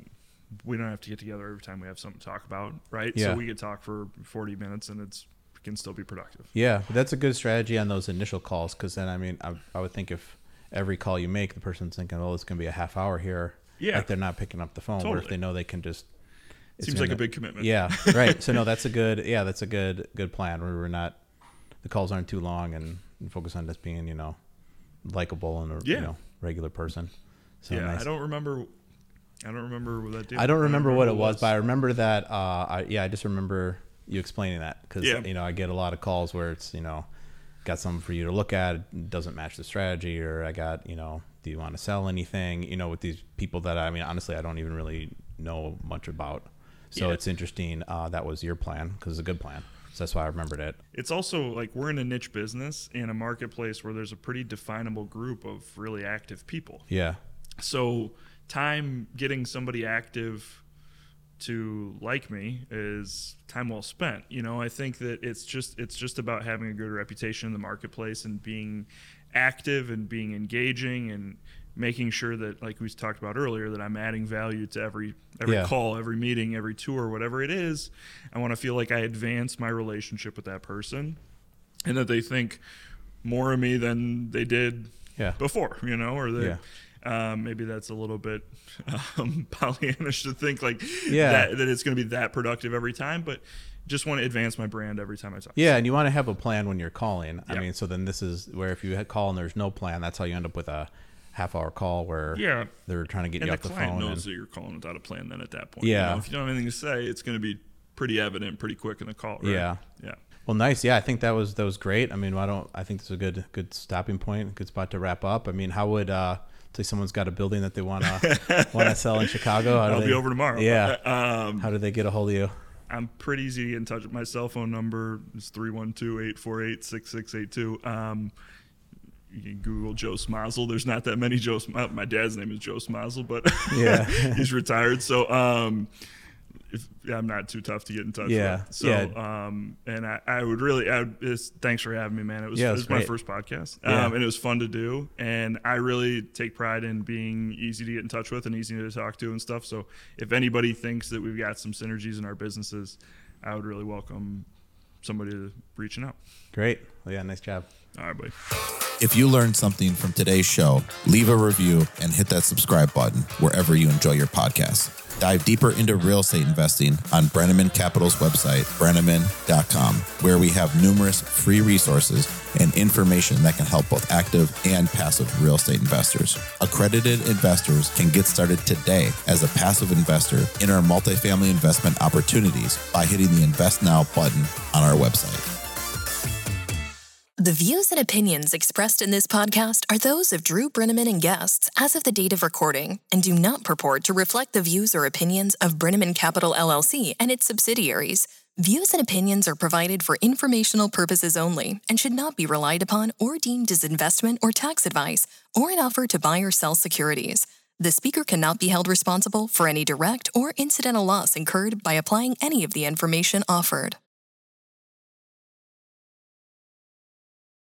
we don't have to get together every time we have something to talk about, right? Yeah. So we could talk for 40 minutes and it's it can still be productive. Yeah, that's a good strategy on those initial calls because then I mean I, I would think if every call you make the person's thinking oh it's gonna be a half hour here Yeah. like they're not picking up the phone or if they know they can just Seems like a big commitment. yeah <laughs> right so no that's a good yeah that's a good good plan where we're not the calls aren't too long and, and focus on just being you know likable and a Yeah. you know regular person so yeah, nice. I don't remember. I don't remember what that. Did. I don't remember what it was, but I remember that. Uh, I, yeah, I just remember you explaining that because Yeah. you know I get a lot of calls where it's you know got something for you to look at, it doesn't match the strategy, or I got you know do you want to sell anything? You know, with these people that I mean, honestly, I don't even really know much about. So Yeah. it's interesting. Uh, that was your plan because it's a good plan. So that's why I remembered it. It's also like we're in a niche business in a marketplace where there's a pretty definable group of really active people. Yeah, So time getting somebody active to like me is time well spent. You know, I think that it's just it's just about having a good reputation in the marketplace and being active and being engaging and making sure that like we talked about earlier that I'm adding value to every every Yeah. call, every meeting, every tour, whatever it is. I want to feel like I advance my relationship with that person and that they think more of me than they did yeah, before, you know, or they, Yeah. Um, maybe that's a little bit <laughs> um, <laughs> Pollyannish to think like Yeah. that, that it's going to be that productive every time, but just want to advance my brand every time I talk. Yeah, and you want to have a plan when you're calling. I mean, so then this is where if you call and there's no plan, that's how you end up with a half hour call where Yeah. they're trying to get And you the off the client phone. knows and- that you're calling without a plan. Then at that point, Yeah. You know, if you don't have anything to say, it's going to be pretty evident pretty quick in the call. Right? Yeah. Yeah. Well, nice. Yeah, I think that was that was great. I mean, why don't I think this is a good good stopping point, good spot to wrap up. I mean, how would uh say someone's got a building that they want to want to sell in Chicago? How I'll they, be over tomorrow. Yeah. <laughs> Um, How do they get a hold of you? I'm pretty easy to get in touch with. My cell phone number is 312-848-6682. Um, you can Google Joe Smazal. There's not that many Joe. Sm- My dad's name is Joe Smazal, but Yeah. <laughs> he's retired. So um, if, yeah, I'm not too tough to get in touch Yeah. with. So Yeah. um, and I, I would really. I would, it's, thanks for having me, man. It was, Yeah, it was my first podcast, Yeah. um, and it was fun to do. And I really take pride in being easy to get in touch with and easy to talk to and stuff. So if anybody thinks that we've got some synergies in our businesses, I would really welcome somebody to reaching out. Great. Well, yeah, nice job. All right, buddy. If you learned something from today's show, leave a review and hit that subscribe button wherever you enjoy your podcasts. Dive deeper into real estate investing on Breneman Capital's website, breneman.com, where we have numerous free resources and information that can help both active and passive real estate investors. Accredited investors can get started today as a passive investor in our multifamily investment opportunities by hitting the Invest Now button on our website. The views and opinions expressed in this podcast are those of Drew Breneman and guests as of the date of recording and do not purport to reflect the views or opinions of Breneman Capital LLC and its subsidiaries. Views and opinions are provided for informational purposes only and should not be relied upon or deemed as investment or tax advice or an offer to buy or sell securities. The speaker cannot be held responsible for any direct or incidental loss incurred by applying any of the information offered.